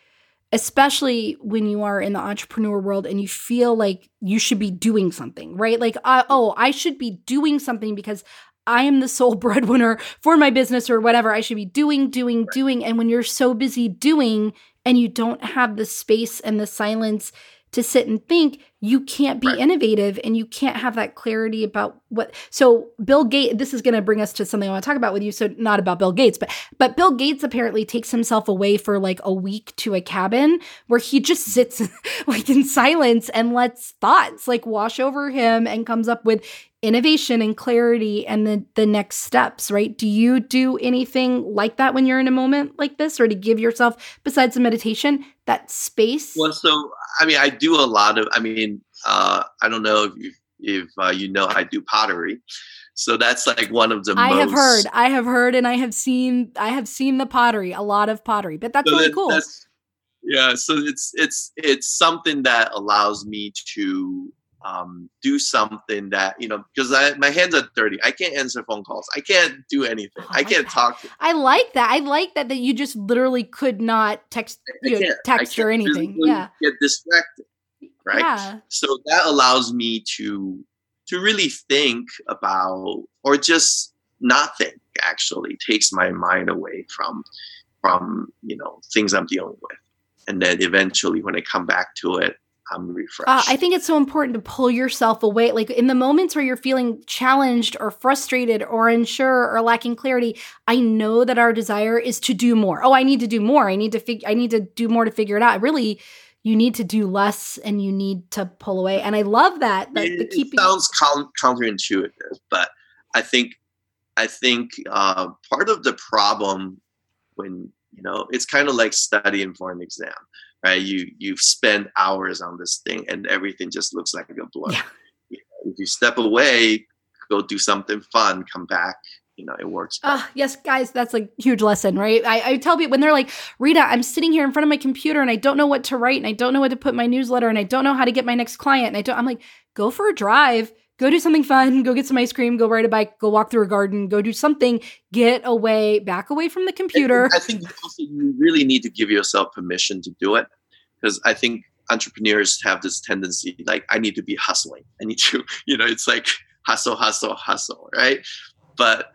especially when you are in the entrepreneur world and you feel like you should be doing something right? Like uh, oh i should be doing something because i am the sole breadwinner for my business or whatever. I should be doing doing doing. And when you're so busy doing and you don't have the space and the silence to sit and think you can't be Right. innovative and you can't have that clarity about what so bill gates this is going to bring us to something i want to talk about with you so not about bill gates but but bill gates apparently takes himself away for like a week to a cabin where he just sits like in silence and lets thoughts like wash over him and comes up with innovation and clarity and the the next steps right do you do anything like that when you're in a moment like this or to give yourself besides the meditation that space Well, so I mean, I do a lot of. I mean, uh, I don't know if you if uh, you know, I do pottery. So that's like one of the. I most, have heard, I have heard, and I have seen, I have seen the pottery, a lot of pottery, but that's so really that- cool. that's- yeah, so it's it's it's something that allows me to um, do something that you know because I my hands are dirty. I can't answer phone calls. I can't do anything. Oh, I can't like talk. I like that. I like that that you just literally could not text, you know, text or anything. Yeah, Get distracted. Right. yeah. so that allows me to to really think about or just not think actually takes my mind away from from you know things i'm dealing with and then eventually when i come back to it i'm refreshed Uh, I think it's so important to pull yourself away. Like in the moments where you're feeling challenged or frustrated or unsure or lacking clarity, I know that our desire is to do more. Oh, I need to do more. I need to figure. I need to do more to figure it out. Really, you need to do less and you need to pull away. And I love that. Like it, the it sounds counterintuitive but i think i think uh, part of the problem when you know it's kind of like studying for an exam right you you've spent hours on this thing and everything just looks like a blur Yeah. If you step away go do something fun come back you know it works. Ah, yes, guys, that's a huge lesson, right? I, I tell people when they're like, Rita, I'm sitting here in front of my computer and I don't know what to write and I don't know what to put in my newsletter and I don't know how to get my next client. And I don't, I'm like, go for a drive, go do something fun, go get some ice cream, go ride a bike, go walk through a garden, go do something, get away, back away from the computer. I think also you really need to give yourself permission to do it because I think entrepreneurs have this tendency like I need to be hustling. I need to, you know, it's like hustle, hustle, hustle, right? But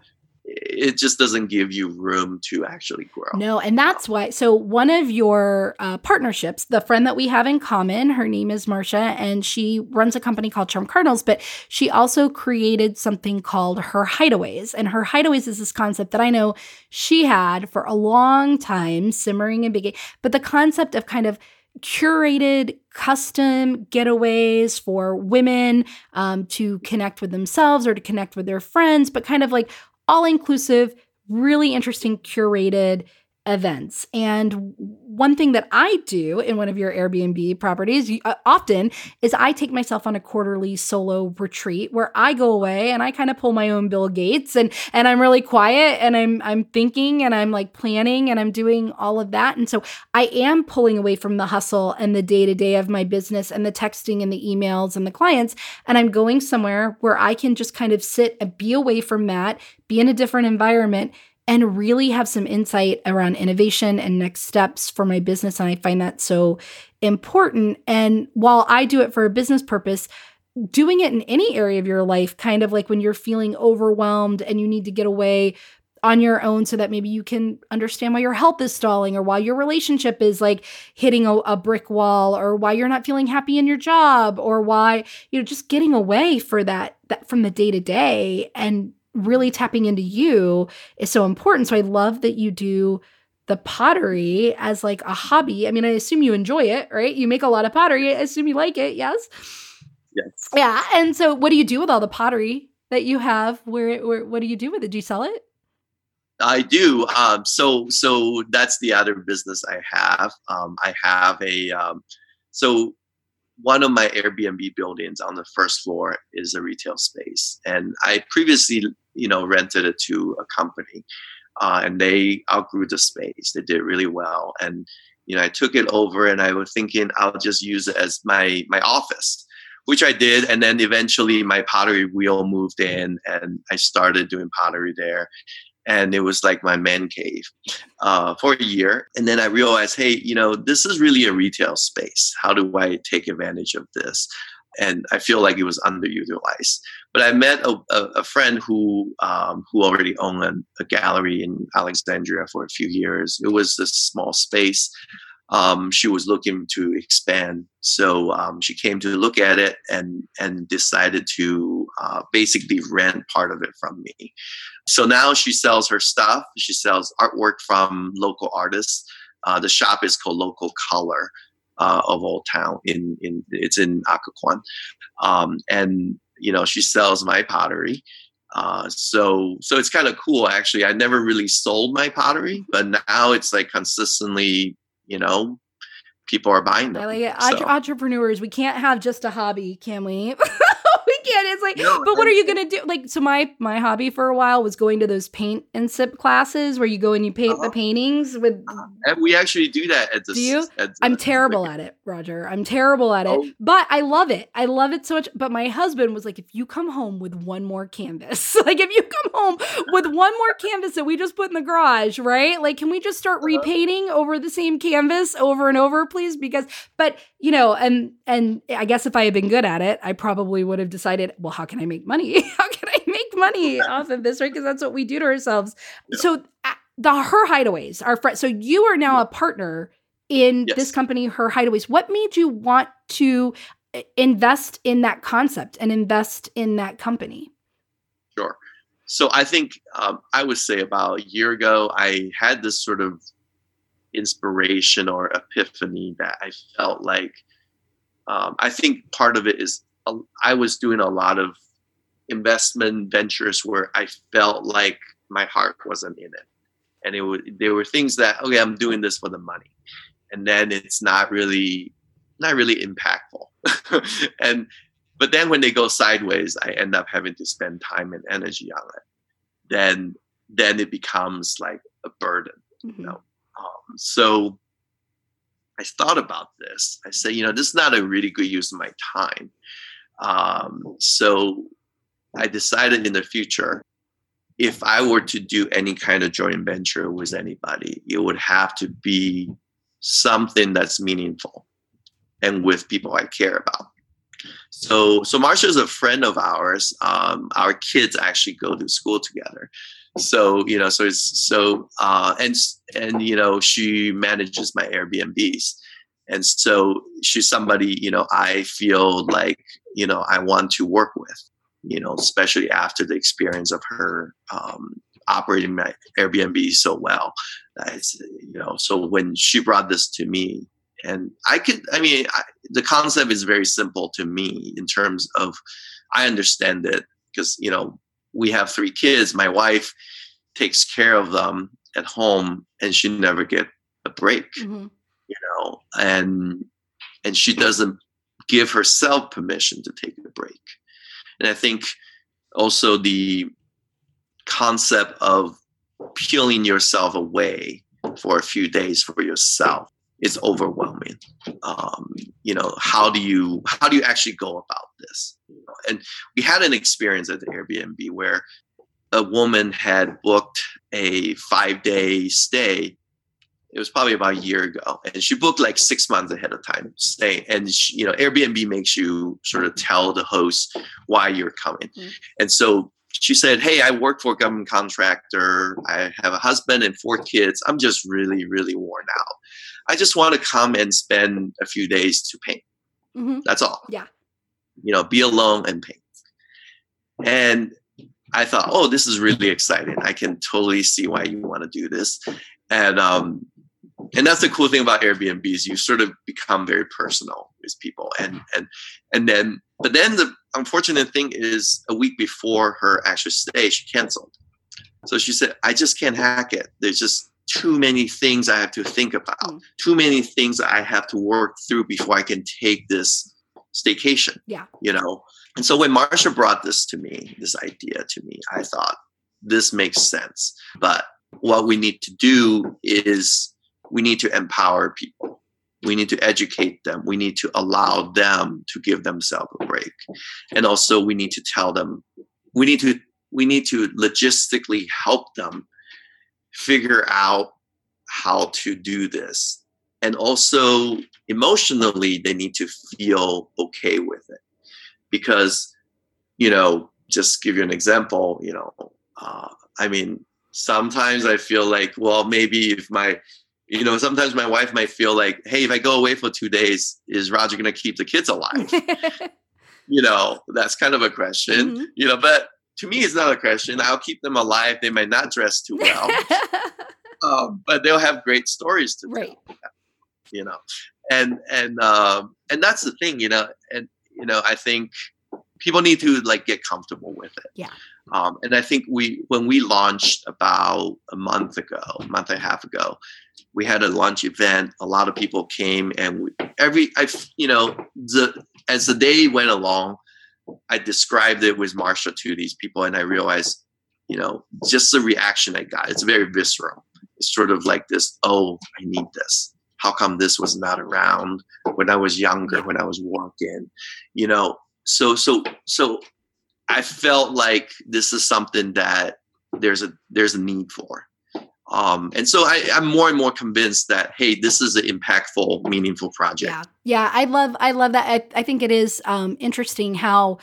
it just doesn't give you room to actually grow. No, and that's why. So, one of your uh, partnerships, the friend that we have in common, her name is Marcia, and she runs a company called Charm Cardinals, but she also created something called Her Hideaways. And Her Hideaways is this concept that I know she had for a long time, simmering and big, but the concept of kind of curated custom getaways for women um, to connect with themselves or to connect with their friends, but kind of like all inclusive, really interesting curated events. And one thing that I do in one of your Airbnb properties uh, often is I take myself on a quarterly solo retreat where I go away and I kind of pull my own Bill Gates and and I'm really quiet and I'm I'm thinking and I'm like planning and I'm doing all of that. And so I am pulling away from the hustle and the day-to-day of my business and the texting and the emails and the clients and I'm going somewhere where I can just kind of sit and be away from that, be in a different environment and really have some insight around innovation and next steps for my business. And I find that so important. And while I do it for a business purpose, doing it in any area of your life, kind of like when you're feeling overwhelmed and you need to get away on your own so that maybe you can understand why your health is stalling or why your relationship is like hitting a, a, brick wall or why you're not feeling happy in your job or why you know just getting away for that that from the day to day and really tapping into you is so important. So I love that you do the pottery as like a hobby. I mean, I assume you enjoy it, right? You make a lot of pottery. I assume you like it, yes? Yes. Yeah. And so what do you do with all the pottery that you have? Where, where what do you do with it? Do you sell it? I do. Um, so so that's the other business I have. Um, I have a um, so one of my Airbnb buildings on the first floor is a retail space, and I previously, you know, rented it to a company, uh, and they outgrew the space. They did really well, and you know, I took it over, and I was thinking I'll just use it as my my office, which I did, and then eventually my pottery wheel moved in, and I started doing pottery there, and it was like my man cave uh, for a year. And then I realized, hey, you know, this is really a retail space. How do I take advantage of this? And I feel like it was underutilized. But I met a, a, a friend who um, who already owned a, a, gallery in Alexandria for a few years. It was this small space. Um, she was looking to expand, so um, she came to look at it and and decided to uh, basically rent part of it from me. So now she sells her stuff. She sells artwork from local artists. Uh, the shop is called Local Color uh, of Old Town. In in it's in Occoquan, um, and you know she sells my pottery. Uh, so so it's kind of cool actually. I never really sold my pottery, but now it's like consistently, you know, people are buying them. I like it. So. Entrepreneurs, we can't have just a hobby, can we? can't. It's like, no, but what are you gonna do? Like, so my my hobby for a while was going to those paint and sip classes where you go and you paint uh-huh. the paintings with. Uh-huh. We actually do that at the. Do you? The, I'm terrible at it, Roger. I'm terrible at oh. it, but I love it. I love it so much. But my husband was like, if you come home with one more canvas, like if you come home with one more canvas that we just put in the garage, right? Like, can we just start uh-huh. repainting over the same canvas over and over, please? Because, but you know, and and I guess if I had been good at it, I probably would have decided, well, how can I make money? how can I make money off of this, right? Because that's what we do to ourselves. Yeah. So uh, the her hideaways are friends. So you are now a partner in yes. this company, her hideaways. What made you want to uh, invest in that concept and invest in that company? Sure. So I think um, I would say about a year ago, I had this sort of inspiration or epiphany that I felt like um, I think part of it is I was doing a lot of investment ventures where I felt like my heart wasn't in it, and it would there were things that okay I'm doing this for the money, and then it's not really not really impactful, and but then when they go sideways, I end up having to spend time and energy on it. Then then it becomes like a burden, mm-hmm. you know. Um, so I thought about this. I said, you know, this is not a really good use of my time. Um, so I decided in the future, if I were to do any kind of joint venture with anybody, it would have to be something that's meaningful and with people I care about. So, so Marsha is a friend of ours. Um, our kids actually go to school together so you know so it's so uh and and you know she manages my airbnbs and so she's somebody you know i feel like you know i want to work with you know especially after the experience of her um operating my airbnb so well you know so when she brought this to me and i could i mean I, the concept is very simple to me in terms of i understand it because you know we have three kids. My wife takes care of them at home, and she never get a break. Mm-hmm. Know, and and she doesn't give herself permission to take a break. And I think also the concept of peeling yourself away for a few days for yourself is overwhelming. Um, you know, how do you how do you actually go about this? And we had an experience at the Airbnb where a woman had booked a five day stay. It was probably about a year ago, and she booked like six months ahead of time stay. And she, you know, Airbnb makes you sort of tell the host why you're coming, mm-hmm. and so she said, Hey, I work for a government contractor. I have a husband and four kids. I'm just really, really worn out. I just want to come and spend a few days to paint. Mm-hmm. That's all. Yeah. You know, be alone and paint. And I thought, oh, this is really exciting. I can totally see why you want to do this. And um, and that's the cool thing about Airbnb is you sort of become very personal with people. And and and then but then the unfortunate thing is a week before her actual stay, she canceled. So she said, I just can't hack it. There's just too many things I have to think about, mm. too many things I have to work through before I can take this staycation. Yeah. You know? And so when Marsha brought this to me, this idea to me, I thought this makes sense. But what we need to do is we need to empower people. We need to educate them. We need to allow them to give themselves a break. And also we need to tell them we need to we need to logistically help them figure out how to do this. And also emotionally, they need to feel okay with it. Because, you know, just give you an example, you know, uh, I mean, sometimes I feel like, well, maybe if my, you know, sometimes my wife might feel like, hey, if I go away for two days, is Roger going to keep the kids alive? you know, that's kind of a question, mm-hmm. you know, but to me, it's not a question. I'll keep them alive. They might not dress too well, um, but they'll have great stories to right. tell. You know, and and um, and that's the thing, you know, and you know, I think people need to like get comfortable with it. Yeah. Um, and I think we when we launched about a month ago, a month and a half ago, we had a launch event. A lot of people came, and we, every I you know the as the day went along, I described it with Marsha to these people, and I realized, you know, just the reaction I got. It's very visceral. It's sort of like this. Oh, I need this. How come this was not around when I was younger, when I was working? You know, so so so I felt like this is something that there's a there's a need for. Um, and so I, I'm more and more convinced that hey, this is an impactful, meaningful project. Yeah, yeah, I love I love that. I, I think it is um, interesting how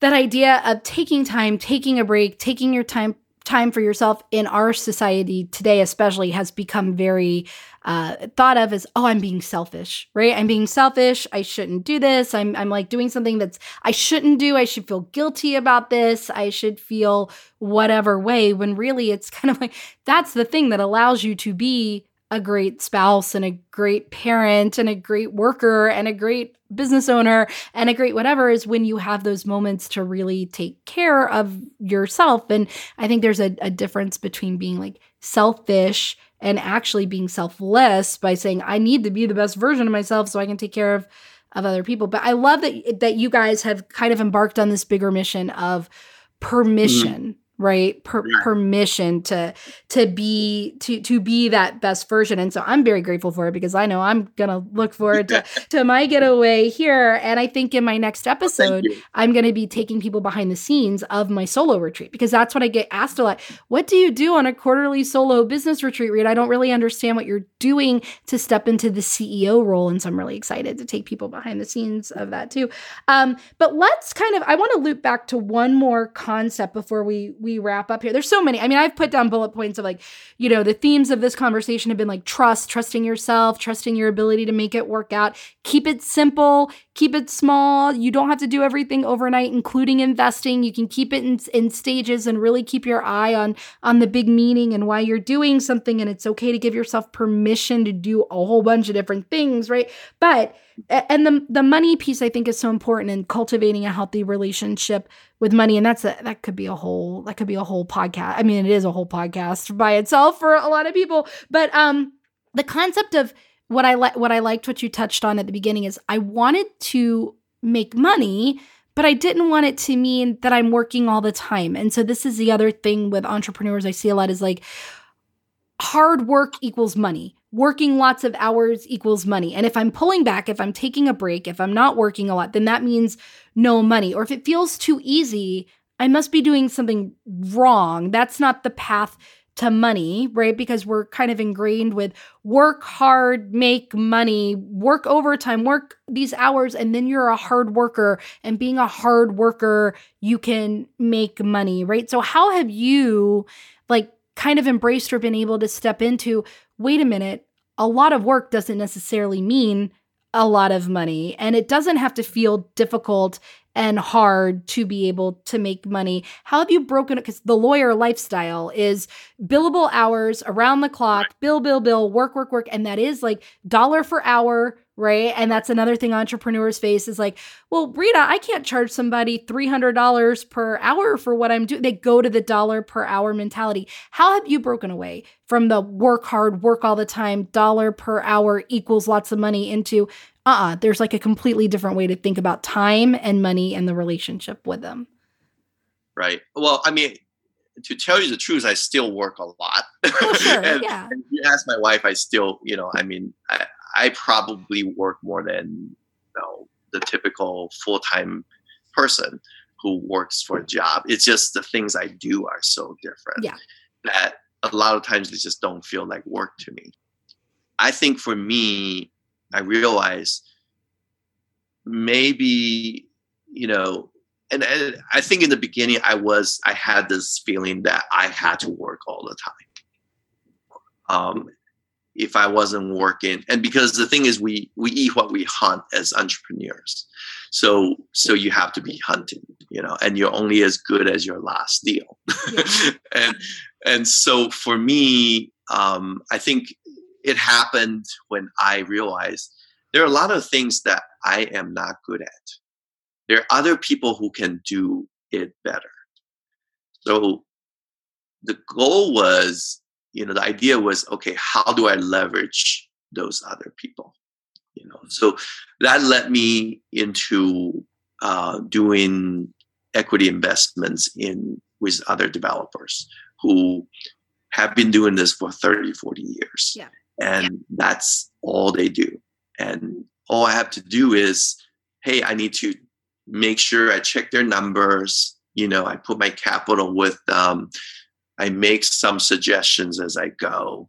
that idea of taking time, taking a break, taking your time time for yourself in our society today especially has become very uh, thought of as oh i'm being selfish right? I'm being selfish. I shouldn't do this. I'm i'm like doing something that's i shouldn't do. I should feel guilty about this. I should feel whatever way when really it's kind of like that's the thing that allows you to be a great spouse and a great parent and a great worker and a great business owner and a great whatever is when you have those moments to really take care of yourself. And I think there's a, a difference between being like selfish and actually being selfless by saying, I need to be the best version of myself so I can take care of of other people. But I love that that you guys have kind of embarked on this bigger mission of permission. Mm right per- permission to to be to to be that best version. And so i'm very grateful for it because i know i'm gonna look forward to to my getaway here. And i think in my next episode i'm gonna be taking people behind the scenes of my solo retreat because that's what i get asked a lot. What do you do on a quarterly solo business retreat Rita i don't really understand what you're doing to step into the ceo role and so i'm really excited to take people behind the scenes of that too. Um, but let's kind of i want to loop back to one more concept before we we we wrap up here? There's so many. I mean, I've put down bullet points of like, you know, the themes of this conversation have been like trust, trusting yourself, trusting your ability to make it work out. Keep it simple, keep it small. You don't have to do everything overnight, including investing. You can keep it in, in stages and really keep your eye on on the big meaning and why you're doing something. And it's okay to give yourself permission to do a whole bunch of different things, right? But and the the money piece I think is so important in cultivating a healthy relationship with money and that's a, that could be a whole that could be a whole podcast. I mean it is a whole podcast by itself for a lot of people, but um the concept of what I like what I liked what you touched on at the beginning is I wanted to make money, but I didn't want it to mean that I'm working all the time. And so this is the other thing with entrepreneurs I see a lot is like hard work equals money. Working lots of hours equals money. And if I'm pulling back, if I'm taking a break, if I'm not working a lot, then that means no money. Or if it feels too easy, I must be doing something wrong. That's not the path to money, right? Because we're kind of ingrained with work hard, make money, work overtime, work these hours, and then you're a hard worker. And being a hard worker, you can make money, right? So, how have you, like, kind of embraced or been able to step into wait a minute, a lot of work doesn't necessarily mean a lot of money, and it doesn't have to feel difficult and hard to be able to make money. How have you broken it? Because the lawyer lifestyle is billable hours around the clock, bill, bill, bill, work, work, work. And that is like dollar for hour, right? And that's another thing entrepreneurs face is like, well, Rita, I can't charge somebody $300 per hour for what I'm doing. They go to the dollar per hour mentality. How have you broken away from the work hard, work all the time, dollar per hour equals lots of money into uh-uh there's like a completely different way to think about time and money and the relationship with them right well i mean to tell you the truth i still work a lot oh, sure. and, yeah. and you ask my wife i still you know i mean i, I probably work more than you know the typical full-time person who works for a job. It's just the things i do are so different yeah. that a lot of times they just don't feel like work to me. I think for me I realized maybe, you know, and, and, I think in the beginning I was I had this feeling that I had to work all the time. Um, if I wasn't working, and because the thing is, we we eat what we hunt as entrepreneurs, so so you have to be hunting, you know, and you're only as good as your last deal, yeah. and and so for me, um, I think it happened when I realized there are a lot of things that I am not good at. There are other people who can do it better. So the goal was, you know, the idea was, okay, how do I leverage those other people? You know, so that led me into uh, doing equity investments in with other developers who have been doing this for 30 40 years. Yeah. And that's all they do. And all i have to do is hey i need to make sure i check their numbers. You know i put my capital with them i make some suggestions as i go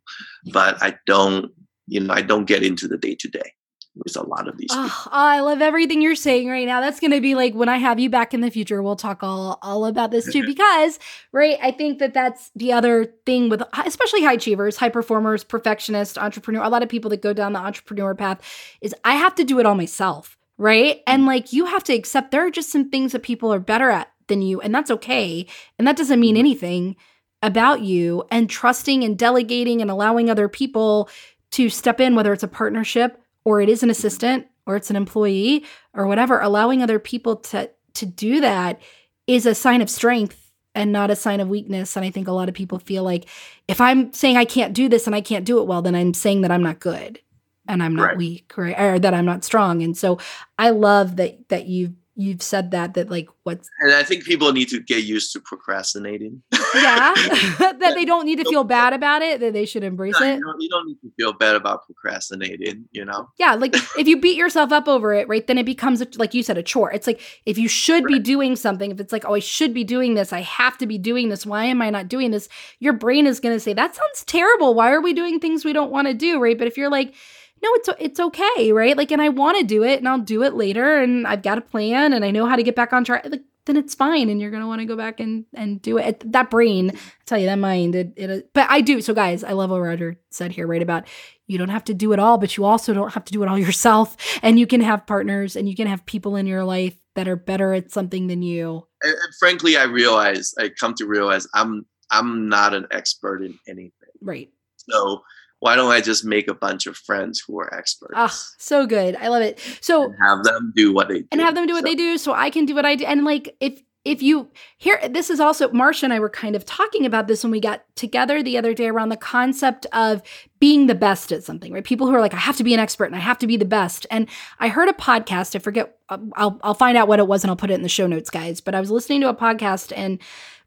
but i don't you know i don't get into the day to day with a lot of these oh, I love everything you're saying right now. That's going to be like when I have you back in the future, we'll talk all all about this too because, right, I think that that's the other thing with especially high achievers, high performers, perfectionists, entrepreneur, a lot of people that go down the entrepreneur path is I have to do it all myself, right? Hmm. And like you have to accept there are just some things that people are better at than you and that's okay. And that doesn't mean hmm. anything about you and trusting and delegating and allowing other people to step in whether it's a partnership or it is an assistant or it's an employee or whatever allowing other people to to do that is a sign of strength and not a sign of weakness and i think a lot of people feel like if i'm saying i can't do this and i can't do it well then i'm saying that i'm not good and i'm not right. weak right? or that i'm not strong and so i love that that you've you've said that that like what's and i think people need to get used to procrastinating. Yeah. That they don't need to feel bad about it that they should embrace it. you don't, you don't, need to feel bad about procrastinating you know? Yeah like if you beat yourself up over it right then it becomes a, like you said a chore. It's like if you should right. be doing something if it's like oh i should be doing this i have to be doing this why am i not doing this? Your brain is going to say that sounds terrible why are we doing things we don't want to do? Right but if you're like no, it's it's okay, right? Like, and I want to do it, and I'll do it later, and I've got a plan, and I know how to get back on track. Like, then it's fine, and you're gonna want to go back and and do it. That brain, I tell you, that mind, it, it. But I do. So, guys, I love what Roger said here, right? About you don't have to do it all, but you also don't have to do it all yourself, and you can have partners, and you can have people in your life that are better at something than you. And, and frankly, I realize, I come to realize, I'm I'm not an expert in anything. Right. So why don't I just make a bunch of friends who are experts? Ah, oh, so good. I love it. So and have them do what they do. And have them do what so. they do so I can do what I do. And like if if you here this is also Marsha and I were kind of talking about this when we got together the other day around the concept of being the best at something, right? People who are like, I have to be an expert and I have to be the best. And I heard a podcast, I forget, I'll, I'll find out what it was and I'll put it in the show notes, guys. But I was listening to a podcast and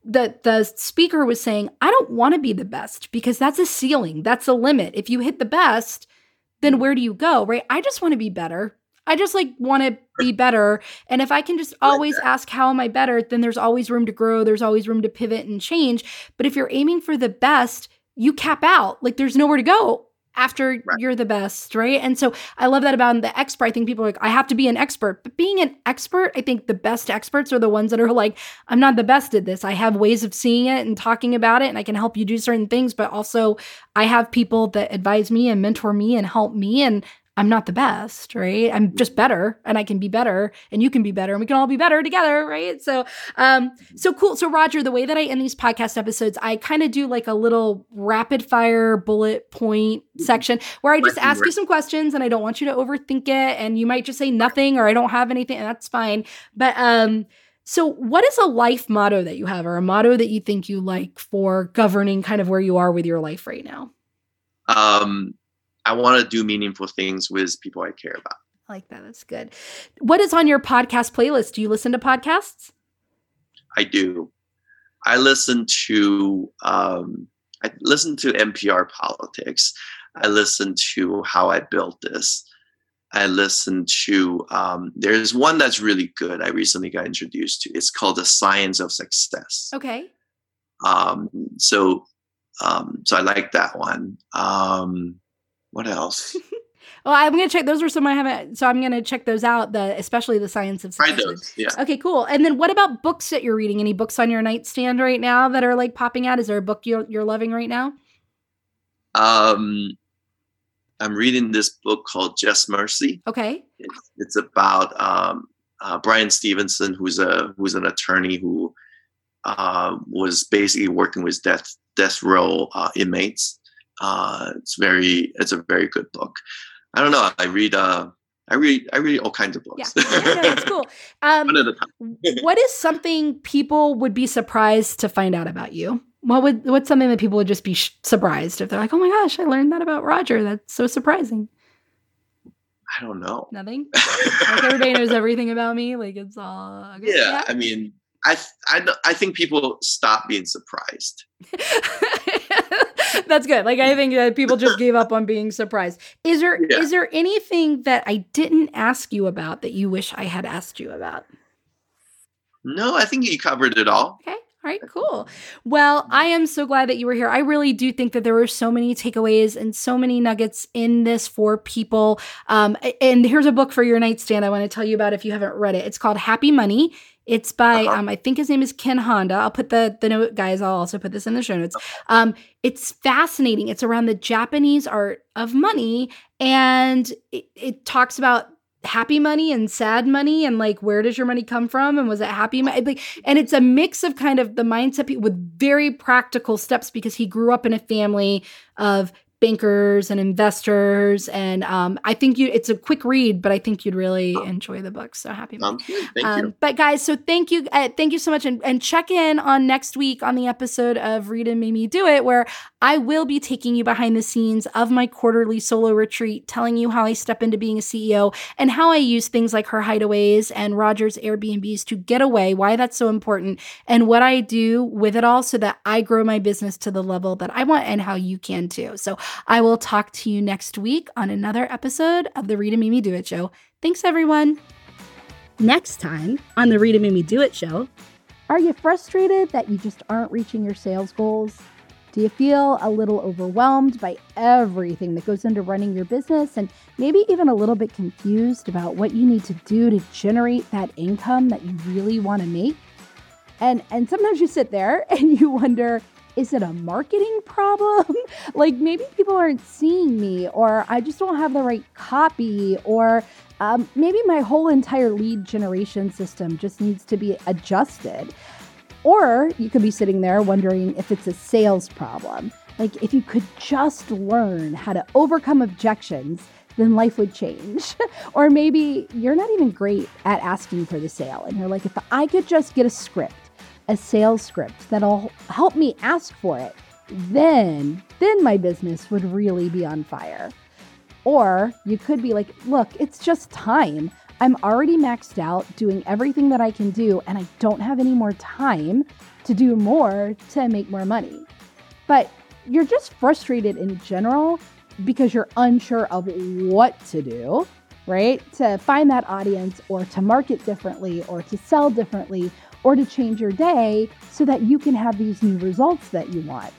the the speaker was saying, I don't want to be the best because that's a ceiling, that's a limit. If you hit the best, then where do you go, right? I just want to be better. I just like want to be better. And if I can just always ask, how am I better? Then there's always room to grow. There's always room to pivot and change. But if you're aiming for the best, you cap out. Like there's nowhere to go after right. you're the best, right? And so I love that about the expert. I think people are like, I have to be an expert. But being an expert, I think the best experts are the ones that are like, I'm not the best at this. I have ways of seeing it and talking about it, and I can help you do certain things. But also, I have people that advise me and mentor me and help me. And I'm not the best, right? I'm just better and I can be better and you can be better and we can all be better together, right? So um so cool. So Roger, the way that I end these podcast episodes, I kind of do like a little rapid fire bullet point section where I just ask you some questions and I don't want you to overthink it and you might just say nothing or I don't have anything and that's fine. But um so what is a life motto that you have or a motto that you think you like for governing kind of where you are with your life right now? Um I want to do meaningful things with people I care about. I like that. That's good. What is on your podcast playlist? Do you listen to podcasts? I do. I listen to um, I listen to NPR politics. I listen to how I built this. I listen to um, there's one that's really good. I recently got introduced to. It's called The Science of Success. Okay. Um, so um, so I like that one. Um, what else? well, I'm gonna check. Those are some I haven't. So I'm gonna check those out. The especially the science of success. those. Yeah. Okay, cool. And then what about books that you're reading? Any books on your nightstand right now that are like popping out? Is there a book you're you're loving right now? Um, I'm reading this book called Just Mercy. Okay. It's, it's about um, uh, Bryan Stevenson, who's a who's an attorney who uh, was basically working with death death row uh, inmates uh, it's very it's a very good book. I don't know. I read uh I read I read all kinds of books. Yeah, yeah cool. Um, One at a time. what is something people would be surprised to find out about you? What would what's something that people would just be sh- surprised if they're like, "Oh my gosh, I learned that about Roger. That's so surprising." I don't know. Nothing. like everybody knows everything about me. Like it's all. Okay. Yeah, yeah, I mean, I I I think people stop being surprised. That's good. Like I think that people just gave up on being surprised. Is there yeah. is there anything that I didn't ask you about that you wish I had asked you about? No, I think you covered it all. Okay. All right, cool. Well, I am so glad that you were here. I really do think that there were so many takeaways and so many nuggets in this for people. Um, and here's a book for your nightstand I want to tell you about if you haven't read it. It's called Happy Money it's by uh-huh. um, I think his name is Ken Honda. I'll put the the note, guys. I'll also put this in the show notes. Um, it's fascinating. It's around the Japanese art of money, and it, it talks about happy money and sad money and like where does your money come from and was it happy money like and it's a mix of kind of the mindset with very practical steps because he grew up in a family of bankers and investors. And um, I think you it's a quick read, but I think you'd really enjoy the book. So happy. Um, thank um, you. But guys, so thank you, uh, thank you so much, and, and check in on next week on the episode of Rita Made Me Do It, where I will be taking you behind the scenes of my quarterly solo retreat, telling you how I step into being a CEO and how I use things like her hideaways and Roger's Airbnbs to get away, why that's so important, and what I do with it all so that I grow my business to the level that I want and how you can too. So I will talk to you next week on another episode of the Rita Me Do It Show. Thanks, everyone. Next time on the Rita Me Do It Show, are you frustrated that you just aren't reaching your sales goals? Do you feel a little overwhelmed by everything that goes into running your business and maybe even a little bit confused about what you need to do to generate that income that you really want to make? And and sometimes you sit there and you wonder, is it a marketing problem? like maybe people aren't seeing me, or I just don't have the right copy, or um, maybe my whole entire lead generation system just needs to be adjusted. Or you could be sitting there wondering if it's a sales problem. Like if you could just learn how to overcome objections then life would change. or maybe you're not even great at asking for the sale and you're like, if I could just get a script, a sales script that'll help me ask for it, then then my business would really be on fire. Or you could be like, look, it's just time. I'm already maxed out doing everything that I can do, and I don't have any more time to do more to make more money. But you're just frustrated in general because you're unsure of what to do, right? To find that audience or to market differently or to sell differently or to change your day so that you can have these new results that you want.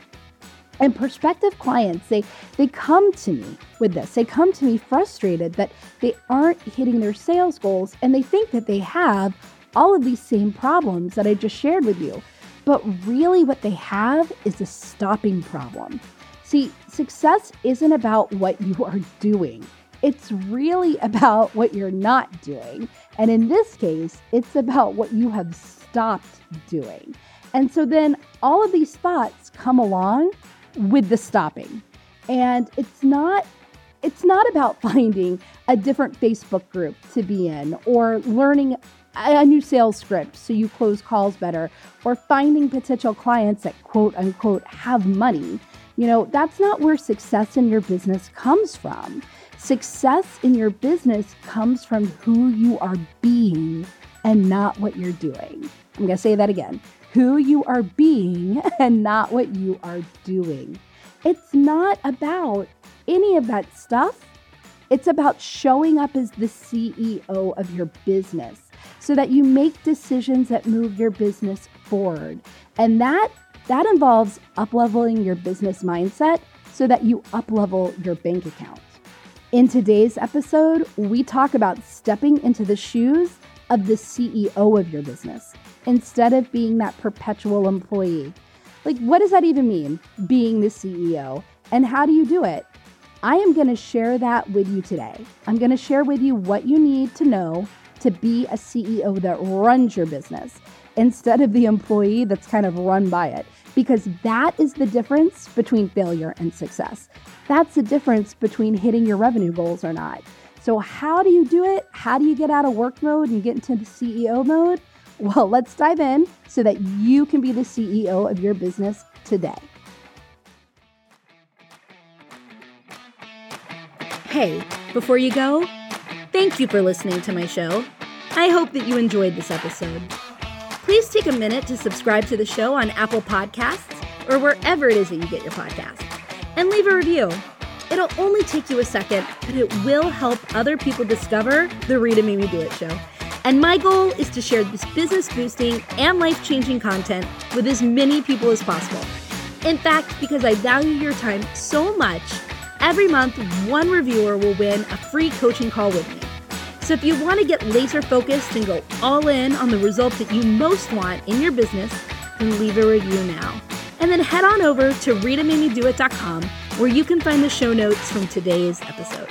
And prospective clients, they they come to me with this. They come to me frustrated that they aren't hitting their sales goals and they think that they have all of these same problems that I just shared with you. But really what they have is a stopping problem. See, success isn't about what you are doing. It's really about what you're not doing. And in this case, it's about what you have stopped doing. And so then all of these thoughts come along with the stopping. And it's not it's not about finding a different Facebook group to be in or learning a new sales script so you close calls better or finding potential clients that quote unquote have money. You know, that's not where success in your business comes from. Success in your business comes from who you are being and not what you're doing. I'm going to say that again who you are being and not what you are doing. It's not about any of that stuff. It's about showing up as the CEO of your business so that you make decisions that move your business forward. And that that involves upleveling your business mindset so that you uplevel your bank account. In today's episode, we talk about stepping into the shoes of the CEO of your business instead of being that perpetual employee. Like, what does that even mean, being the CEO? And how do you do it? I am going to share that with you today. I'm going to share with you what you need to know to be a CEO that runs your business instead of the employee that's kind of run by it. Because that is the difference between failure and success. That's the difference between hitting your revenue goals or not. So, how do you do it? How do you get out of work mode and get into the CEO mode? Well, let's dive in so that you can be the CEO of your business today. Hey, before you go, thank you for listening to my show. I hope that you enjoyed this episode. Please take a minute to subscribe to the show on Apple Podcasts or wherever it is that you get your podcast and leave a review. It'll only take you a second, but it will help other people discover the Rita Me Do It show and my goal is to share this business boosting and life changing content with as many people as possible. In fact, because I value your time so much, every month one reviewer will win a free coaching call with me. So if you want to get laser focused and go all in on the result that you most want in your business, then leave a review now. And then head on over to RitaMadeMeDoIt.com where you can find the show notes from today's episode.